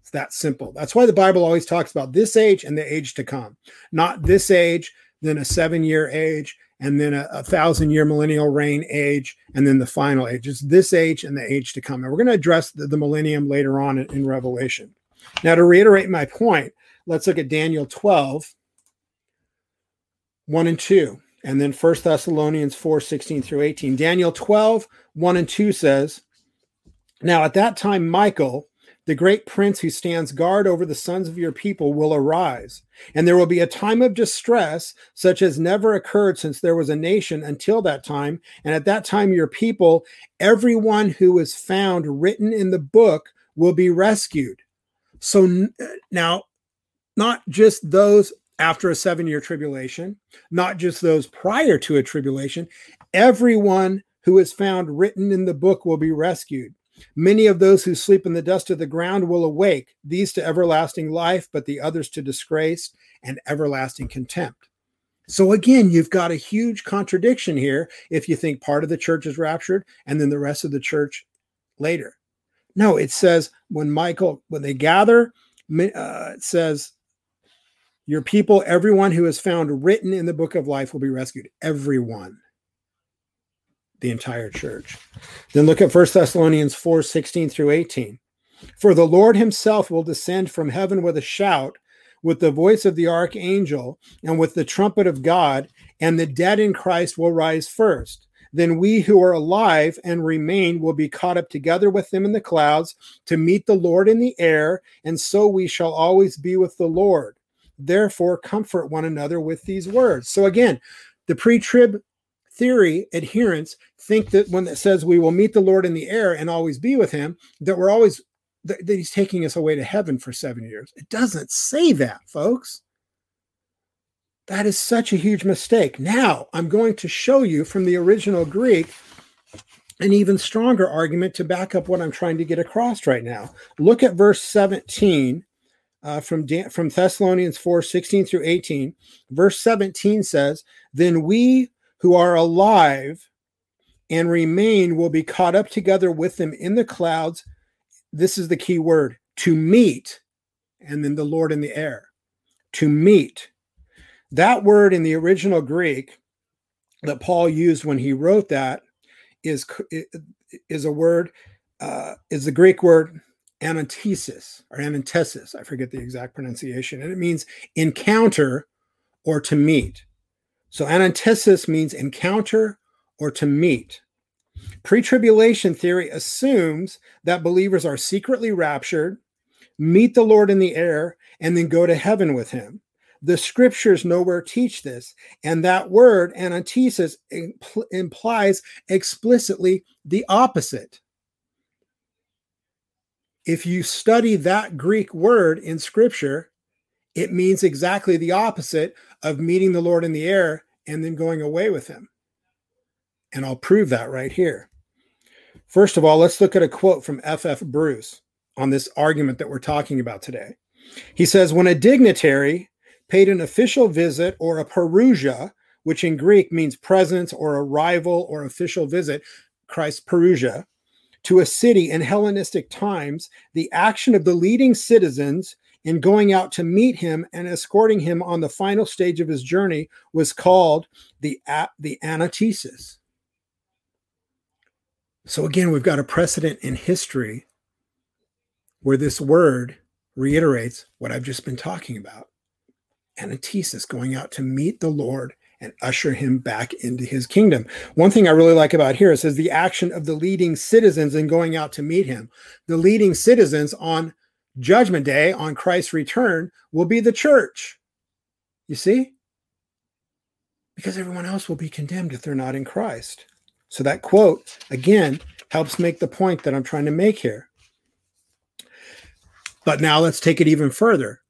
It's that simple. That's why the Bible always talks about this age and the age to come, not this age, then a seven year age, and then a, a thousand year millennial reign age, and then the final age. It's this age and the age to come. And we're going to address the, the millennium later on in, in Revelation. Now, to reiterate my point, Let's look at Daniel 12, 1 and 2, and then 1 Thessalonians 4, 16 through 18. Daniel 12, 1 and 2 says, Now at that time, Michael, the great prince who stands guard over the sons of your people, will arise, and there will be a time of distress such as never occurred since there was a nation until that time. And at that time, your people, everyone who is found written in the book, will be rescued. So uh, now not just those after a seven year tribulation, not just those prior to a tribulation, everyone who is found written in the book will be rescued. Many of those who sleep in the dust of the ground will awake, these to everlasting life, but the others to disgrace and everlasting contempt. So again, you've got a huge contradiction here if you think part of the church is raptured and then the rest of the church later. No, it says when Michael, when they gather, uh, it says your people, everyone who is found written in the book of life, will be rescued. Everyone. The entire church. Then look at 1 Thessalonians 4 16 through 18. For the Lord himself will descend from heaven with a shout, with the voice of the archangel, and with the trumpet of God, and the dead in Christ will rise first. Then we who are alive and remain will be caught up together with them in the clouds to meet the Lord in the air, and so we shall always be with the Lord. Therefore, comfort one another with these words. So again, the pre-trib theory adherents think that when it says we will meet the Lord in the air and always be with him, that we're always that, he's taking us away to heaven for seven years. It doesn't say that, folks. That is such a huge mistake. Now, I'm going to show you from the original Greek an even stronger argument to back up what I'm trying to get across right now. Look at verse 17 uh, from Dan- from Thessalonians 4 16 through 18. Verse 17 says, Then we who are alive and remain will be caught up together with them in the clouds. This is the key word to meet, and then the Lord in the air. To meet. That word in the original Greek that Paul used when he wrote that is, is a word, uh, is the Greek word anantesis or anantesis. I forget the exact pronunciation. And it means encounter or to meet. So anantesis means encounter or to meet. Pre tribulation theory assumes that believers are secretly raptured, meet the Lord in the air, and then go to heaven with him. The scriptures nowhere teach this. And that word, antithesis, impl- implies explicitly the opposite. If you study that Greek word in scripture, it means exactly the opposite of meeting the Lord in the air and then going away with him. And I'll prove that right here. First of all, let's look at a quote from F.F. Bruce on this argument that we're talking about today. He says, When a dignitary paid an official visit or a parousia, which in Greek means presence or arrival or official visit, Christ parousia, to a city in Hellenistic times, the action of the leading citizens in going out to meet him and escorting him on the final stage of his journey was called the, the anathesis. So again, we've got a precedent in history where this word reiterates what I've just been talking about. Anathesis, going out to meet the Lord and usher him back into his kingdom. One thing I really like about here, says the action of the leading citizens in going out to meet him. The leading citizens on judgment day, on Christ's return, will be the church. You see? Because everyone else will be condemned if they're not in Christ. So that quote, again, helps make the point that I'm trying to make here. But now let's take it even further.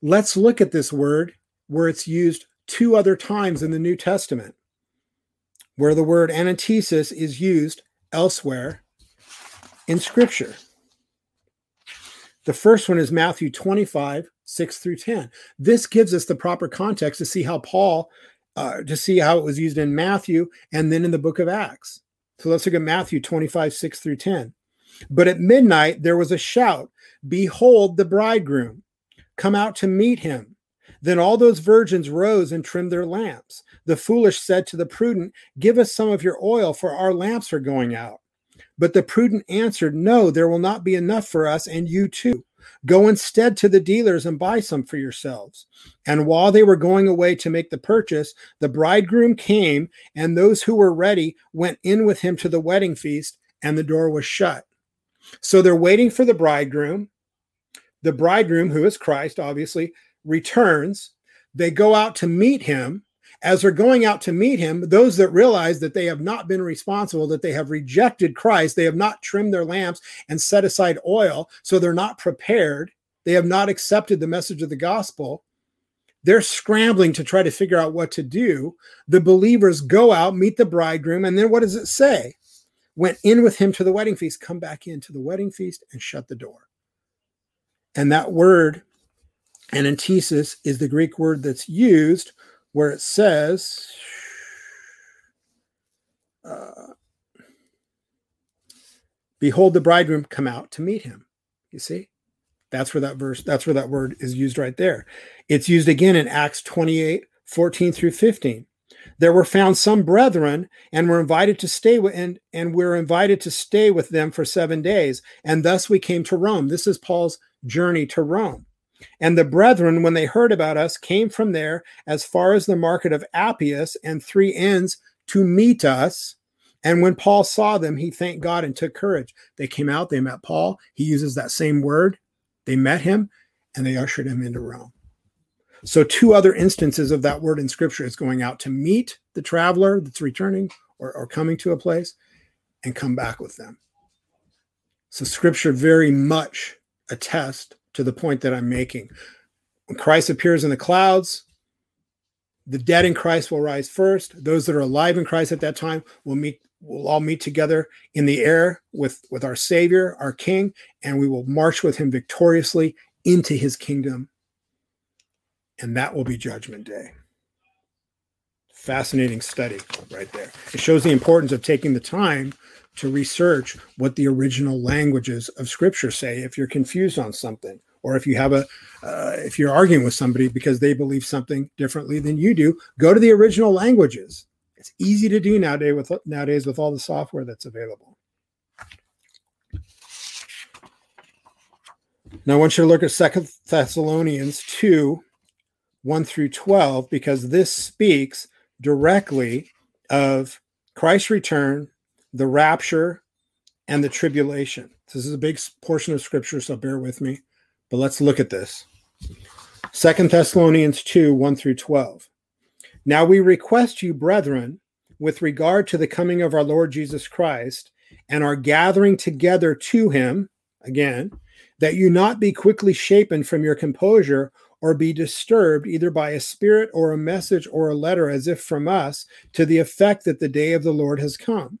Let's look at this word where it's used two other times in the New Testament, where the word anathesis is used elsewhere in Scripture. The first one is Matthew 25, 6 through 10. This gives us the proper context to see how Paul, uh, to see how it was used in Matthew and then in the book of Acts. So let's look at Matthew 25, 6 through 10. But at midnight there was a shout Behold the bridegroom, come out to meet him. Then all those virgins rose and trimmed their lamps. The foolish said to the prudent, Give us some of your oil, for our lamps are going out. But the prudent answered, No, there will not be enough for us and you too. Go instead to the dealers and buy some for yourselves. And while they were going away to make the purchase, the bridegroom came, and those who were ready went in with him to the wedding feast, and the door was shut. So they're waiting for the bridegroom. The bridegroom, who is Christ, obviously, returns. They go out to meet him. As they're going out to meet him, those that realize that they have not been responsible, that they have rejected Christ, they have not trimmed their lamps and set aside oil, so they're not prepared, they have not accepted the message of the gospel. They're scrambling to try to figure out what to do. The believers go out, meet the bridegroom, and then what does it say? went in with him to the wedding feast, come back into the wedding feast and shut the door. And that word, antithesis, is the Greek word that's used where it says, uh, Behold, the bridegroom come out to meet him. You see? That's where that verse, that's where that word is used right there. It's used again in Acts 28 14 through 15 there were found some brethren and were invited to stay with and, and we're invited to stay with them for seven days and thus we came to rome this is paul's journey to rome and the brethren when they heard about us came from there as far as the market of appius and three inns to meet us. And when paul saw them he thanked god and took courage. They came out they met paul. He uses that same word. They met him and they ushered him into rome. So, two other instances of that word in scripture is going out to meet the traveler that's returning or, or coming to a place and come back with them. So, scripture very much attests to the point that I'm making. When Christ appears in the clouds, the dead in Christ will rise first. Those that are alive in Christ at that time will meet we'll all meet together in the air with with our savior our king and we will march with him victoriously into his kingdom and that will be Judgment Day. Fascinating study right there. It shows the importance of taking the time to research what the original languages of Scripture say if you're confused on something, or if you have a, uh, if you're arguing with somebody because they believe something differently than you do, go to the original languages. It's easy to do nowadays with nowadays with all the software that's available. Now I want you to look at Second Thessalonians 2, 1 through 12 because this speaks directly of Christ's return, the rapture, and the tribulation. This is a big portion of scripture, so bear with me. But let's look at this. Second Thessalonians 2 1 through 12. Now we request you, brethren, with regard to the coming of our Lord Jesus Christ and our gathering together to him, again, that you not be quickly shapen from your composure or be disturbed either by a spirit or a message or a letter as if from us to the effect that the day of the Lord has come.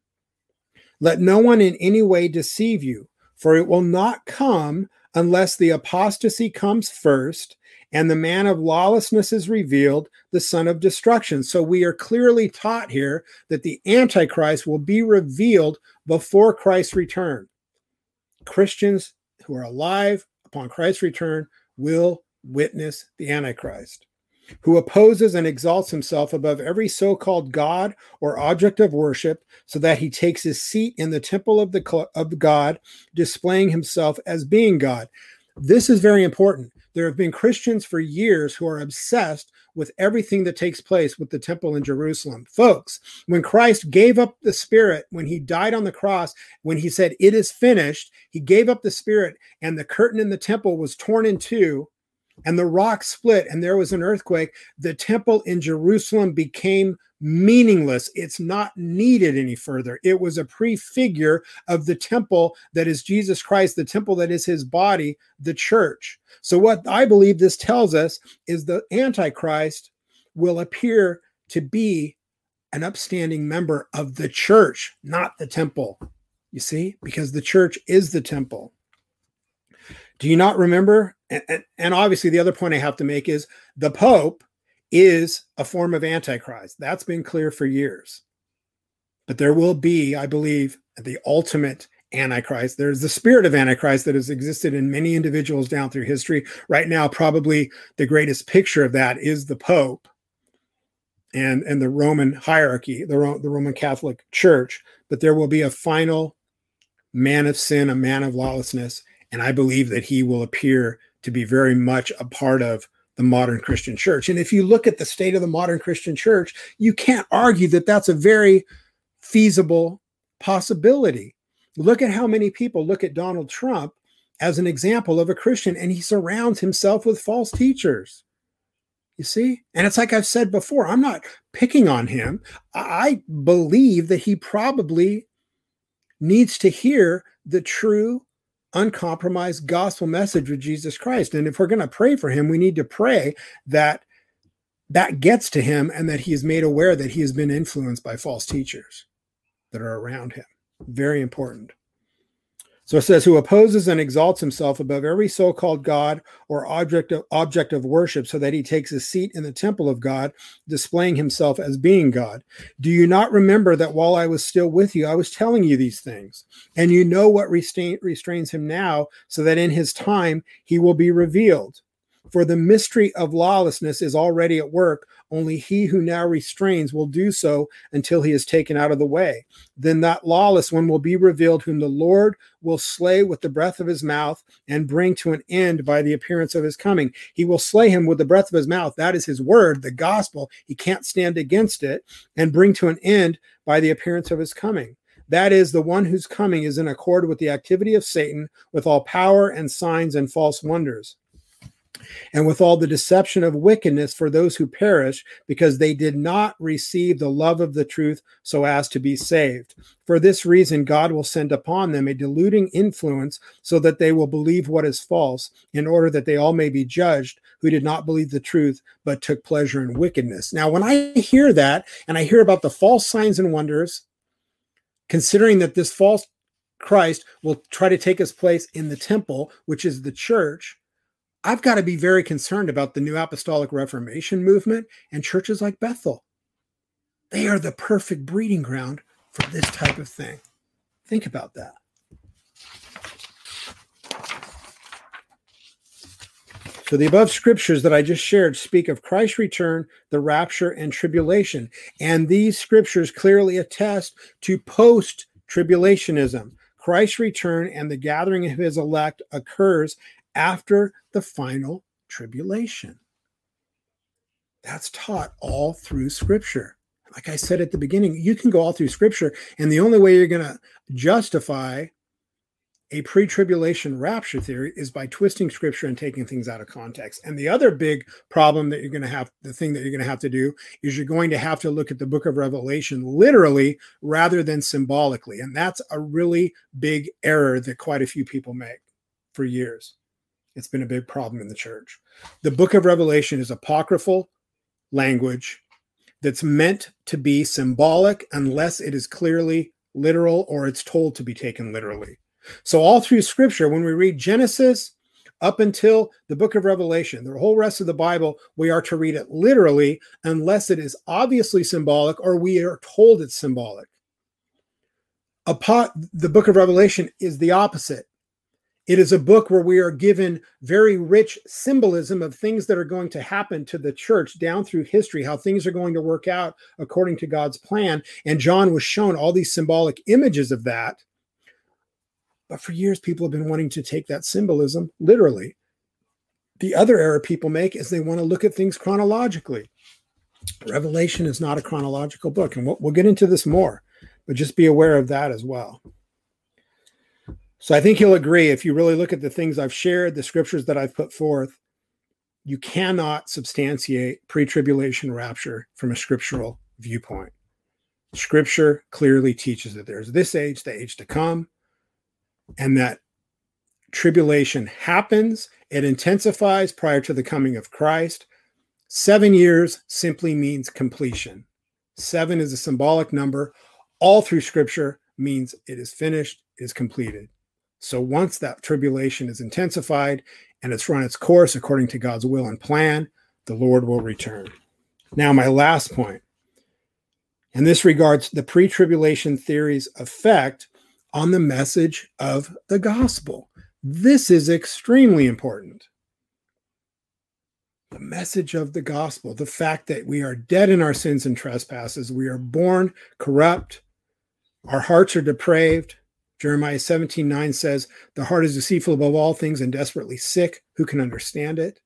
Let no one in any way deceive you, for it will not come unless the apostasy comes first and the man of lawlessness is revealed, the son of destruction. So we are clearly taught here that the Antichrist will be revealed before Christ's return. Christians who are alive upon Christ's return will witness the Antichrist, who opposes and exalts himself above every so called God or object of worship, so that he takes his seat in the temple of the, of God, displaying himself as being God. This is very important. There have been Christians for years who are obsessed with everything that takes place with the temple in Jerusalem. Folks, when Christ gave up the spirit, when he died on the cross, when he said, It is finished, he gave up the spirit, and the curtain in the temple was torn in two and the rock split and there was an earthquake, the temple in Jerusalem became meaningless. It's not needed any further. It was a prefigure of the temple that is Jesus Christ, the temple that is his body, the church. So, what I believe this tells us is the Antichrist will appear to be an upstanding member of the church, not the temple. You see, because the church is the temple. Do you not remember? And, and, obviously, the other point I have to make is the Pope is a form of Antichrist. That's been clear for years. But there will be, I believe, the ultimate Antichrist. There's the spirit of Antichrist that has existed in many individuals down through history. Right now, probably the greatest picture of that is the Pope and, and the Roman hierarchy, the, Ro- the Roman Catholic Church. But there will be a final man of sin, a man of lawlessness and I believe that he will appear to be very much a part of the modern Christian church. And if you look at the state of the modern Christian church, you can't argue that that's a very feasible possibility. Look at how many people look at Donald Trump as an example of a Christian, and he surrounds himself with false teachers. You see? And it's like I've said before, I'm not picking on him. I believe that he probably needs to hear the true uncompromised gospel message with Jesus Christ. And if we're going to pray for him, we need to pray that that gets to him and that he is made aware that he has been influenced by false teachers that are around him. Very important. So it says, who opposes and exalts himself above every so called God or object of, object of worship, so that he takes a seat in the temple of God, displaying himself as being God. Do you not remember that while I was still with you, I was telling you these things? And you know what restrain, restrains him now, so that in his time he will be revealed. For the mystery of lawlessness is already at work. Only he who now restrains will do so until he is taken out of the way. Then that lawless one will be revealed, whom the Lord will slay with the breath of his mouth and bring to an end by the appearance of his coming. He will slay him with the breath of his mouth. That is his word, the gospel. He can't stand against it and bring to an end by the appearance of his coming. That is, the one whose coming is in accord with the activity of Satan, with all power and signs and false wonders and with all the deception of wickedness for those who perish, because they did not receive the love of the truth so as to be saved. For this reason, God will send upon them a deluding influence so that they will believe what is false, in order that they all may be judged who did not believe the truth but took pleasure in wickedness. Now, when I hear that and I hear about the false signs and wonders, considering that this false Christ will try to take his place in the temple, which is the church, I've got to be very concerned about the New Apostolic Reformation movement and churches like Bethel. They are the perfect breeding ground for this type of thing. Think about that. So, the above scriptures that I just shared speak of Christ's return, the rapture, and tribulation. And these scriptures clearly attest to post tribulationism. Christ's return and the gathering of his elect occurs after the final tribulation. That's taught all through scripture. Like I said at the beginning, you can go all through scripture, and the only way you're going to justify a pre tribulation rapture theory is by twisting scripture and taking things out of context. And the other big problem that you're going to have, the thing that you're going to have to do is you're going to have to look at the book of Revelation literally rather than symbolically. And that's a really big error that quite a few people make for years. It's been a big problem in the church. The book of Revelation is apocryphal language that's meant to be symbolic unless it is clearly literal or it's told to be taken literally. So, all through scripture, when we read Genesis up until the book of Revelation, the whole rest of the Bible, we are to read it literally unless it is obviously symbolic or we are told it's symbolic. Apo- the book of Revelation is the opposite. It is a book where we are given very rich symbolism of things that are going to happen to the church down through history, how things are going to work out according to God's plan. And John was shown all these symbolic images of that but for years, people have been wanting to take that symbolism literally. The other error people make is they want to look at things chronologically. Revelation is not a chronological book, and we'll, we'll get into this more, but just be aware of that as well. So I think you'll agree if you really look at the things I've shared, the scriptures that I've put forth, you cannot substantiate pre tribulation rapture from a scriptural viewpoint. Scripture clearly teaches that there's this age, the age to come, and that tribulation happens, it intensifies prior to the coming of Christ. Seven years simply means completion. Seven is a symbolic number. All through scripture means it is finished, it is completed. So once that tribulation is intensified and it's run its course according to God's will and plan, the Lord will return. Now, my last point, and this regards the pre tribulation theory's effect on the message of the gospel. This is extremely important. The message of the gospel, the fact that we are dead in our sins and trespasses, we are born corrupt, our hearts are depraved. Jeremiah 17 9 says, The heart is deceitful above all things and desperately sick. Who can understand it?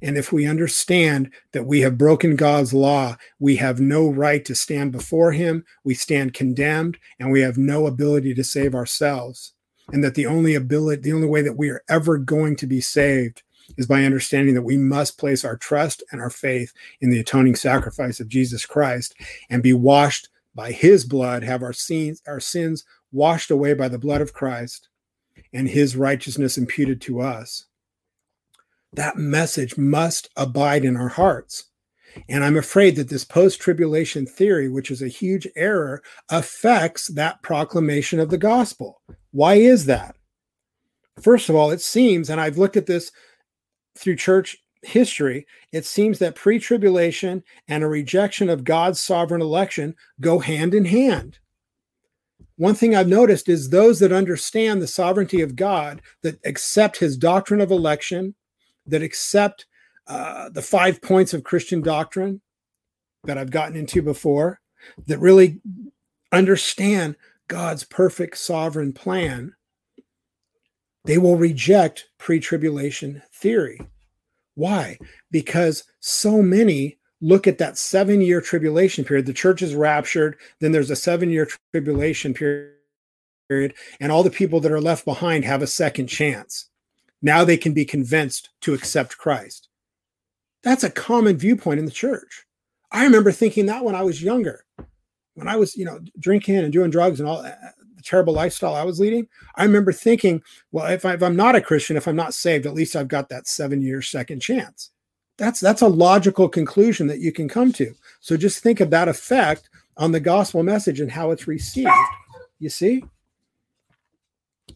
And if we understand that we have broken God's law, we have no right to stand before Him, we stand condemned, and we have no ability to save ourselves. And that the only ability, the only way that we are ever going to be saved is by understanding that we must place our trust and our faith in the atoning sacrifice of Jesus Christ and be washed by his blood, have our sins, our sins washed away by the blood of Christ and his righteousness imputed to us that message must abide in our hearts. And I'm afraid that this post tribulation theory, which is a huge error, affects that proclamation of the gospel. Why is that? First of all, it seems, and I've looked at this through church history, it seems that pre tribulation and a rejection of God's sovereign election go hand in hand. One thing I've noticed is those that understand the sovereignty of God, that accept his doctrine of election, that accept uh, the five points of Christian doctrine that I've gotten into before, that really understand God's perfect sovereign plan, they will reject pre tribulation theory. Why? Because so many look at that seven year tribulation period. The church is raptured, then there's a seven year tribulation period, and all the people that are left behind have a second chance. Now they can be convinced to accept Christ. That's a common viewpoint in the church. I remember thinking that when I was younger, when I was, you know, drinking and doing drugs and all uh, the terrible lifestyle I was leading. I remember thinking, well, if, I, if I'm not a Christian, if I'm not saved, at least I've got that seven year second chance. That's that's a logical conclusion that you can come to. So just think of that effect on the gospel message and how it's received. You see?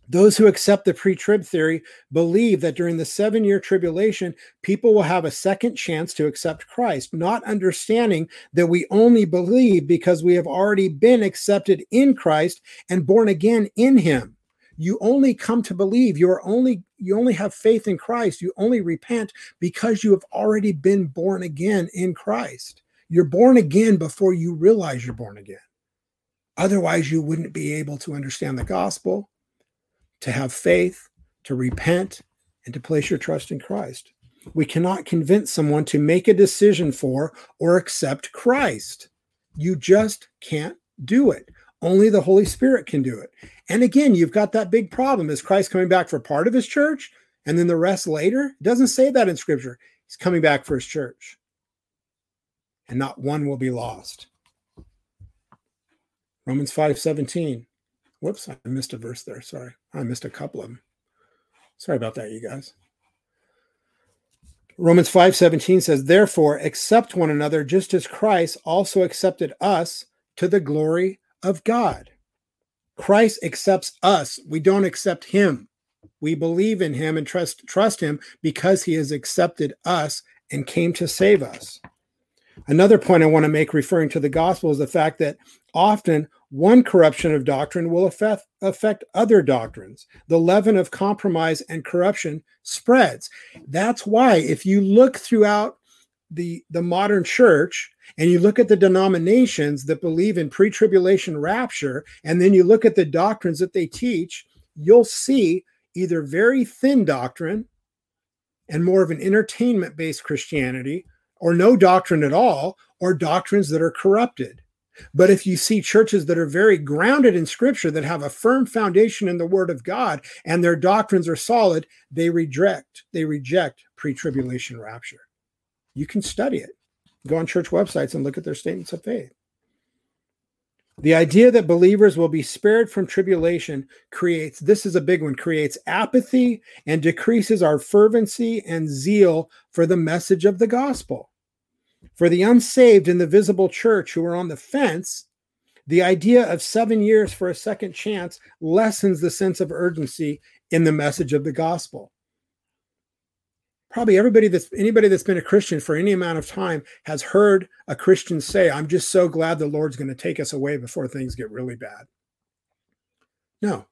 Those who accept the pre trib theory believe that during the seven year tribulation, people will have a second chance to accept Christ, not understanding that we only believe because we have already been accepted in Christ and born again in Him. You only come to believe, you are only you only have faith in Christ, you only repent because you have already been born again in Christ. You're born again before you realize you're born again. Otherwise, you wouldn't be able to understand the gospel to have faith, to repent, and to place your trust in Christ. We cannot convince someone to make a decision for or accept Christ. You just can't do it. Only the Holy Spirit can do it. And again, you've got that big problem. Is Christ coming back for part of his church and then the rest later? It doesn't say that in scripture. He's coming back for his church. And not one will be lost. Romans 5 17. Whoops, I missed a verse there. Sorry. I missed a couple of them. Sorry about that, you guys. Romans 5:17 says, "Therefore accept one another just as Christ also accepted us to the glory of God." Christ accepts us. We don't accept him. We believe in him and trust trust him because he has accepted us and came to save us. Another point I want to make referring to the gospel is the fact that often one corruption of doctrine will affect, affect other doctrines. The leaven of compromise and corruption spreads. That's why, if you look throughout the, the modern church and you look at the denominations that believe in pre tribulation rapture, and then you look at the doctrines that they teach, you'll see either very thin doctrine and more of an entertainment based Christianity, or no doctrine at all, or doctrines that are corrupted. But if you see churches that are very grounded in scripture, that have a firm foundation in the word of God, and their doctrines are solid, they reject, they reject pre-tribulation rapture. You can study it. Go on church websites and look at their statements of faith. The idea that believers will be spared from tribulation creates, this is a big one, creates apathy and decreases our fervency and zeal for the message of the gospel. For the unsaved in the visible church who are on the fence, the idea of seven years for a second chance lessens the sense of urgency in the message of the gospel. Probably everybody that's anybody that's been a Christian for any amount of time has heard a Christian say, I'm just so glad the Lord's going to take us away before things get really bad. No,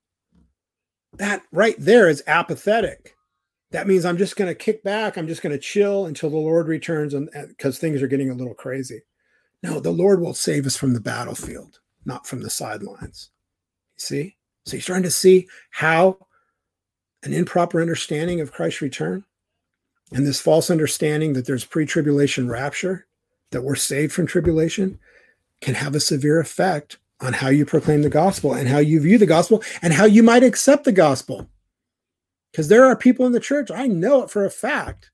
that right there is apathetic that means I'm just going to kick back. I'm just going to chill until the Lord returns and because things are getting a little crazy. No, the Lord will save us from the battlefield, not from the sidelines. You see? So you're starting to see how an improper understanding of Christ's return and this false understanding that there's pre tribulation rapture, that we're saved from tribulation, can have a severe effect on how you proclaim the gospel and how you view the gospel and how you might accept the gospel. Because there are people in the church, I know it for a fact,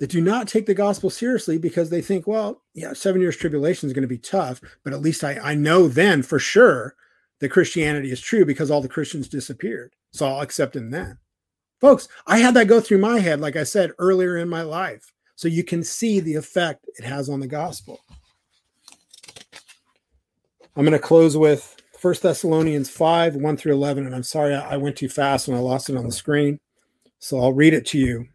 that do not take the gospel seriously because they think, well, yeah, seven years tribulation is going to be tough, but at least I, I know then for sure that Christianity is true because all the Christians disappeared. So I'll accept him then. Folks, I had that go through my head, like I said earlier in my life. So you can see the effect it has on the gospel. I'm going to close with First Thessalonians 5, 1 through 11. And I'm sorry I went too fast and I lost it on the screen. So I'll read it to you.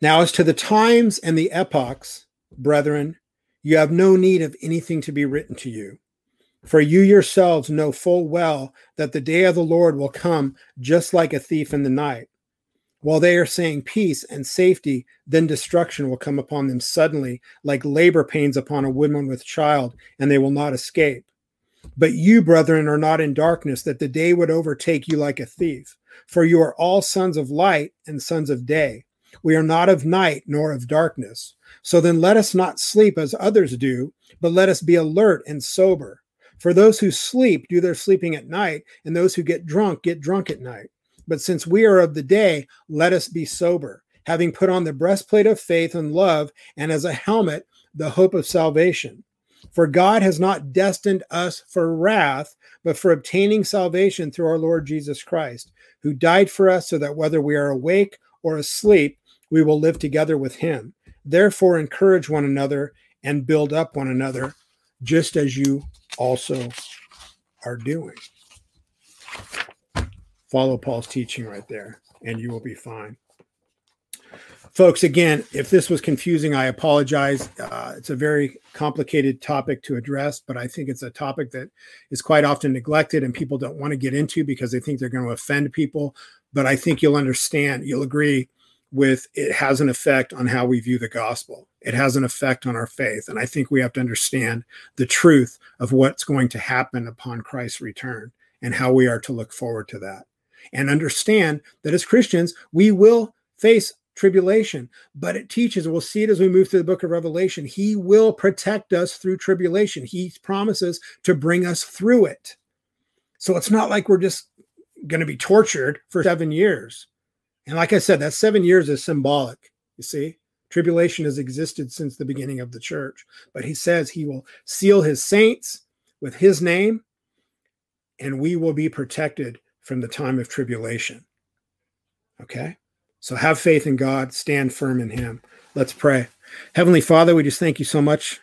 Now, as to the times and the epochs, brethren, you have no need of anything to be written to you. For you yourselves know full well that the day of the Lord will come just like a thief in the night. While they are saying peace and safety, then destruction will come upon them suddenly, like labor pains upon a woman with child, and they will not escape. But you, brethren, are not in darkness, that the day would overtake you like a thief. For you are all sons of light and sons of day. We are not of night nor of darkness. So then let us not sleep as others do, but let us be alert and sober. For those who sleep do their sleeping at night, and those who get drunk get drunk at night. But since we are of the day, let us be sober, having put on the breastplate of faith and love, and as a helmet, the hope of salvation. For God has not destined us for wrath, but for obtaining salvation through our Lord Jesus Christ, who died for us so that whether we are awake or asleep, we will live together with him. Therefore, encourage one another and build up one another, just as you also are doing. Follow Paul's teaching right there, and you will be fine. Folks again if this was confusing i apologize. Uh, it's a very complicated topic to address but i think it's a topic that is quite often neglected and people don't want to get into because they think they're going to offend people. But i think you'll understand you'll agree with it has an effect on how we view the gospel it has an effect on our faith and i think we have to understand the truth of what's going to happen upon christ's return and how we are to look forward to that and understand that as christians we will face tribulation, but it teaches, we'll see it as we move through the book of Revelation. He will protect us through tribulation. He promises to bring us through it. So it's not like we're just going to be tortured for seven years. And like I said, that seven years is symbolic. You see, tribulation has existed since the beginning of the church, but he says he will seal his saints with his name, and we will be protected from the time of tribulation. Okay? So have faith in God, stand firm in him. Let's pray. Heavenly Father, we just thank you so much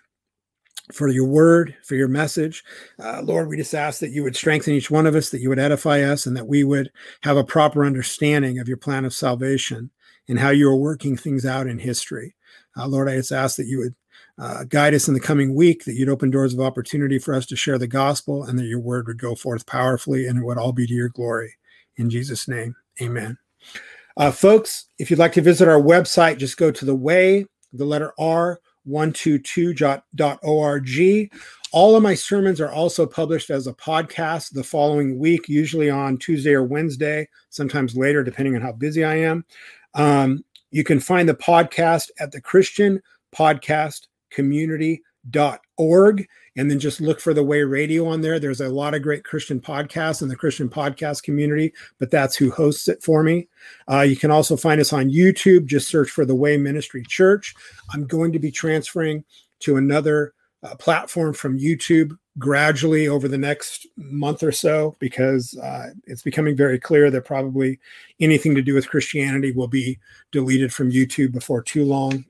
for your word, for your message. Uh, Lord, we just ask that you would strengthen each one of us, that you would edify us, and that we would have a proper understanding of your plan of salvation and how you are working things out in history. Uh, Lord, I just ask that you would uh, guide us in the coming week, that you'd open doors of opportunity for us to share the gospel, and that your word would go forth powerfully and it would all be to your glory. In Jesus' name, amen. Uh, folks, if you'd like to visit our website, just go to the way, the letter R, 122.org. All of my sermons are also published as a podcast the following week, usually on Tuesday or Wednesday, sometimes later, depending on how busy I am. Um, you can find the podcast at the Christian Podcast Community.org and then just look for the way radio on there. There's a lot of great christian podcasts in the christian podcast community but that's who hosts it for me. Uh, you can also find us on youtube. Just search for the way ministry church. I'm going to be transferring to another uh, platform from youtube gradually over the next month or so because uh, it's becoming very clear that probably anything to do with christianity will be deleted from youtube before too long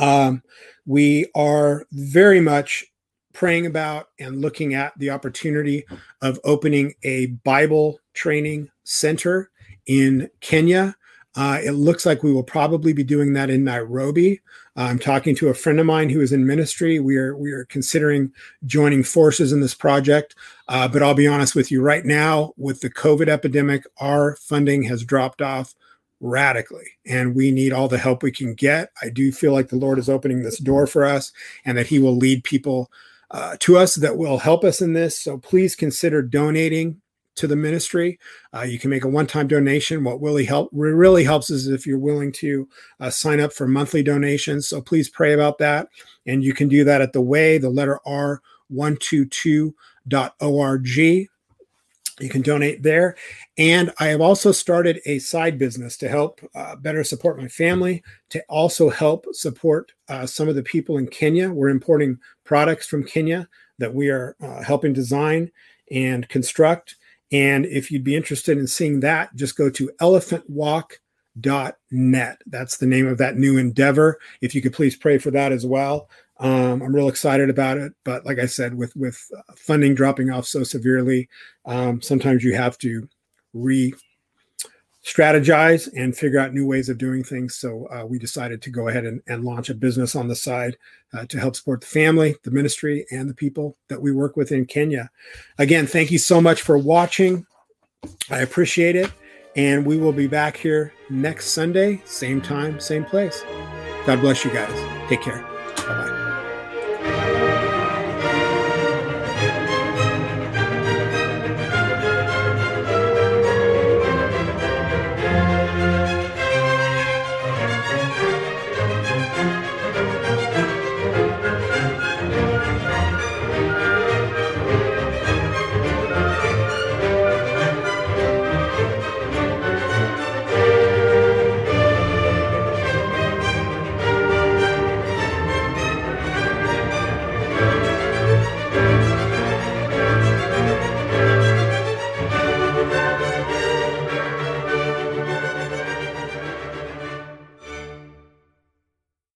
um, we are very much praying about and looking at the opportunity of opening a Bible training center in Kenya. Uh, it looks like we will probably be doing that in Nairobi. I'm talking to a friend of mine who is in ministry. We are we are considering joining forces in this project. Uh, but I'll be honest with you, right now with the COVID epidemic, our funding has dropped off radically and we need all the help we can get. I do feel like the Lord is opening this door for us and that He will lead people uh, to us that will help us in this. So please consider donating to the ministry. Uh, you can make a one-time donation. What really help really helps is if you're willing to uh, sign up for monthly donations. So please pray about that, and you can do that at the way the letter R 122.org. You can donate there. And I have also started a side business to help uh, better support my family, to also help support uh, some of the people in Kenya. We're importing products from Kenya that we are uh, helping design and construct. And if you'd be interested in seeing that, just go to elephantwalk.net. That's the name of that new endeavor. If you could please pray for that as well. Um, I'm real excited about it, but like I said, with with uh, funding dropping off so severely, um, sometimes you have to re strategize and figure out new ways of doing things. So uh, we decided to go ahead and, and, launch a business on the side uh, to help support the family, the ministry, and the people that we work with in Kenya. Again, thank you so much for watching. I appreciate it. And we will be back here next Sunday, same time, same place. God bless you guys. Take care.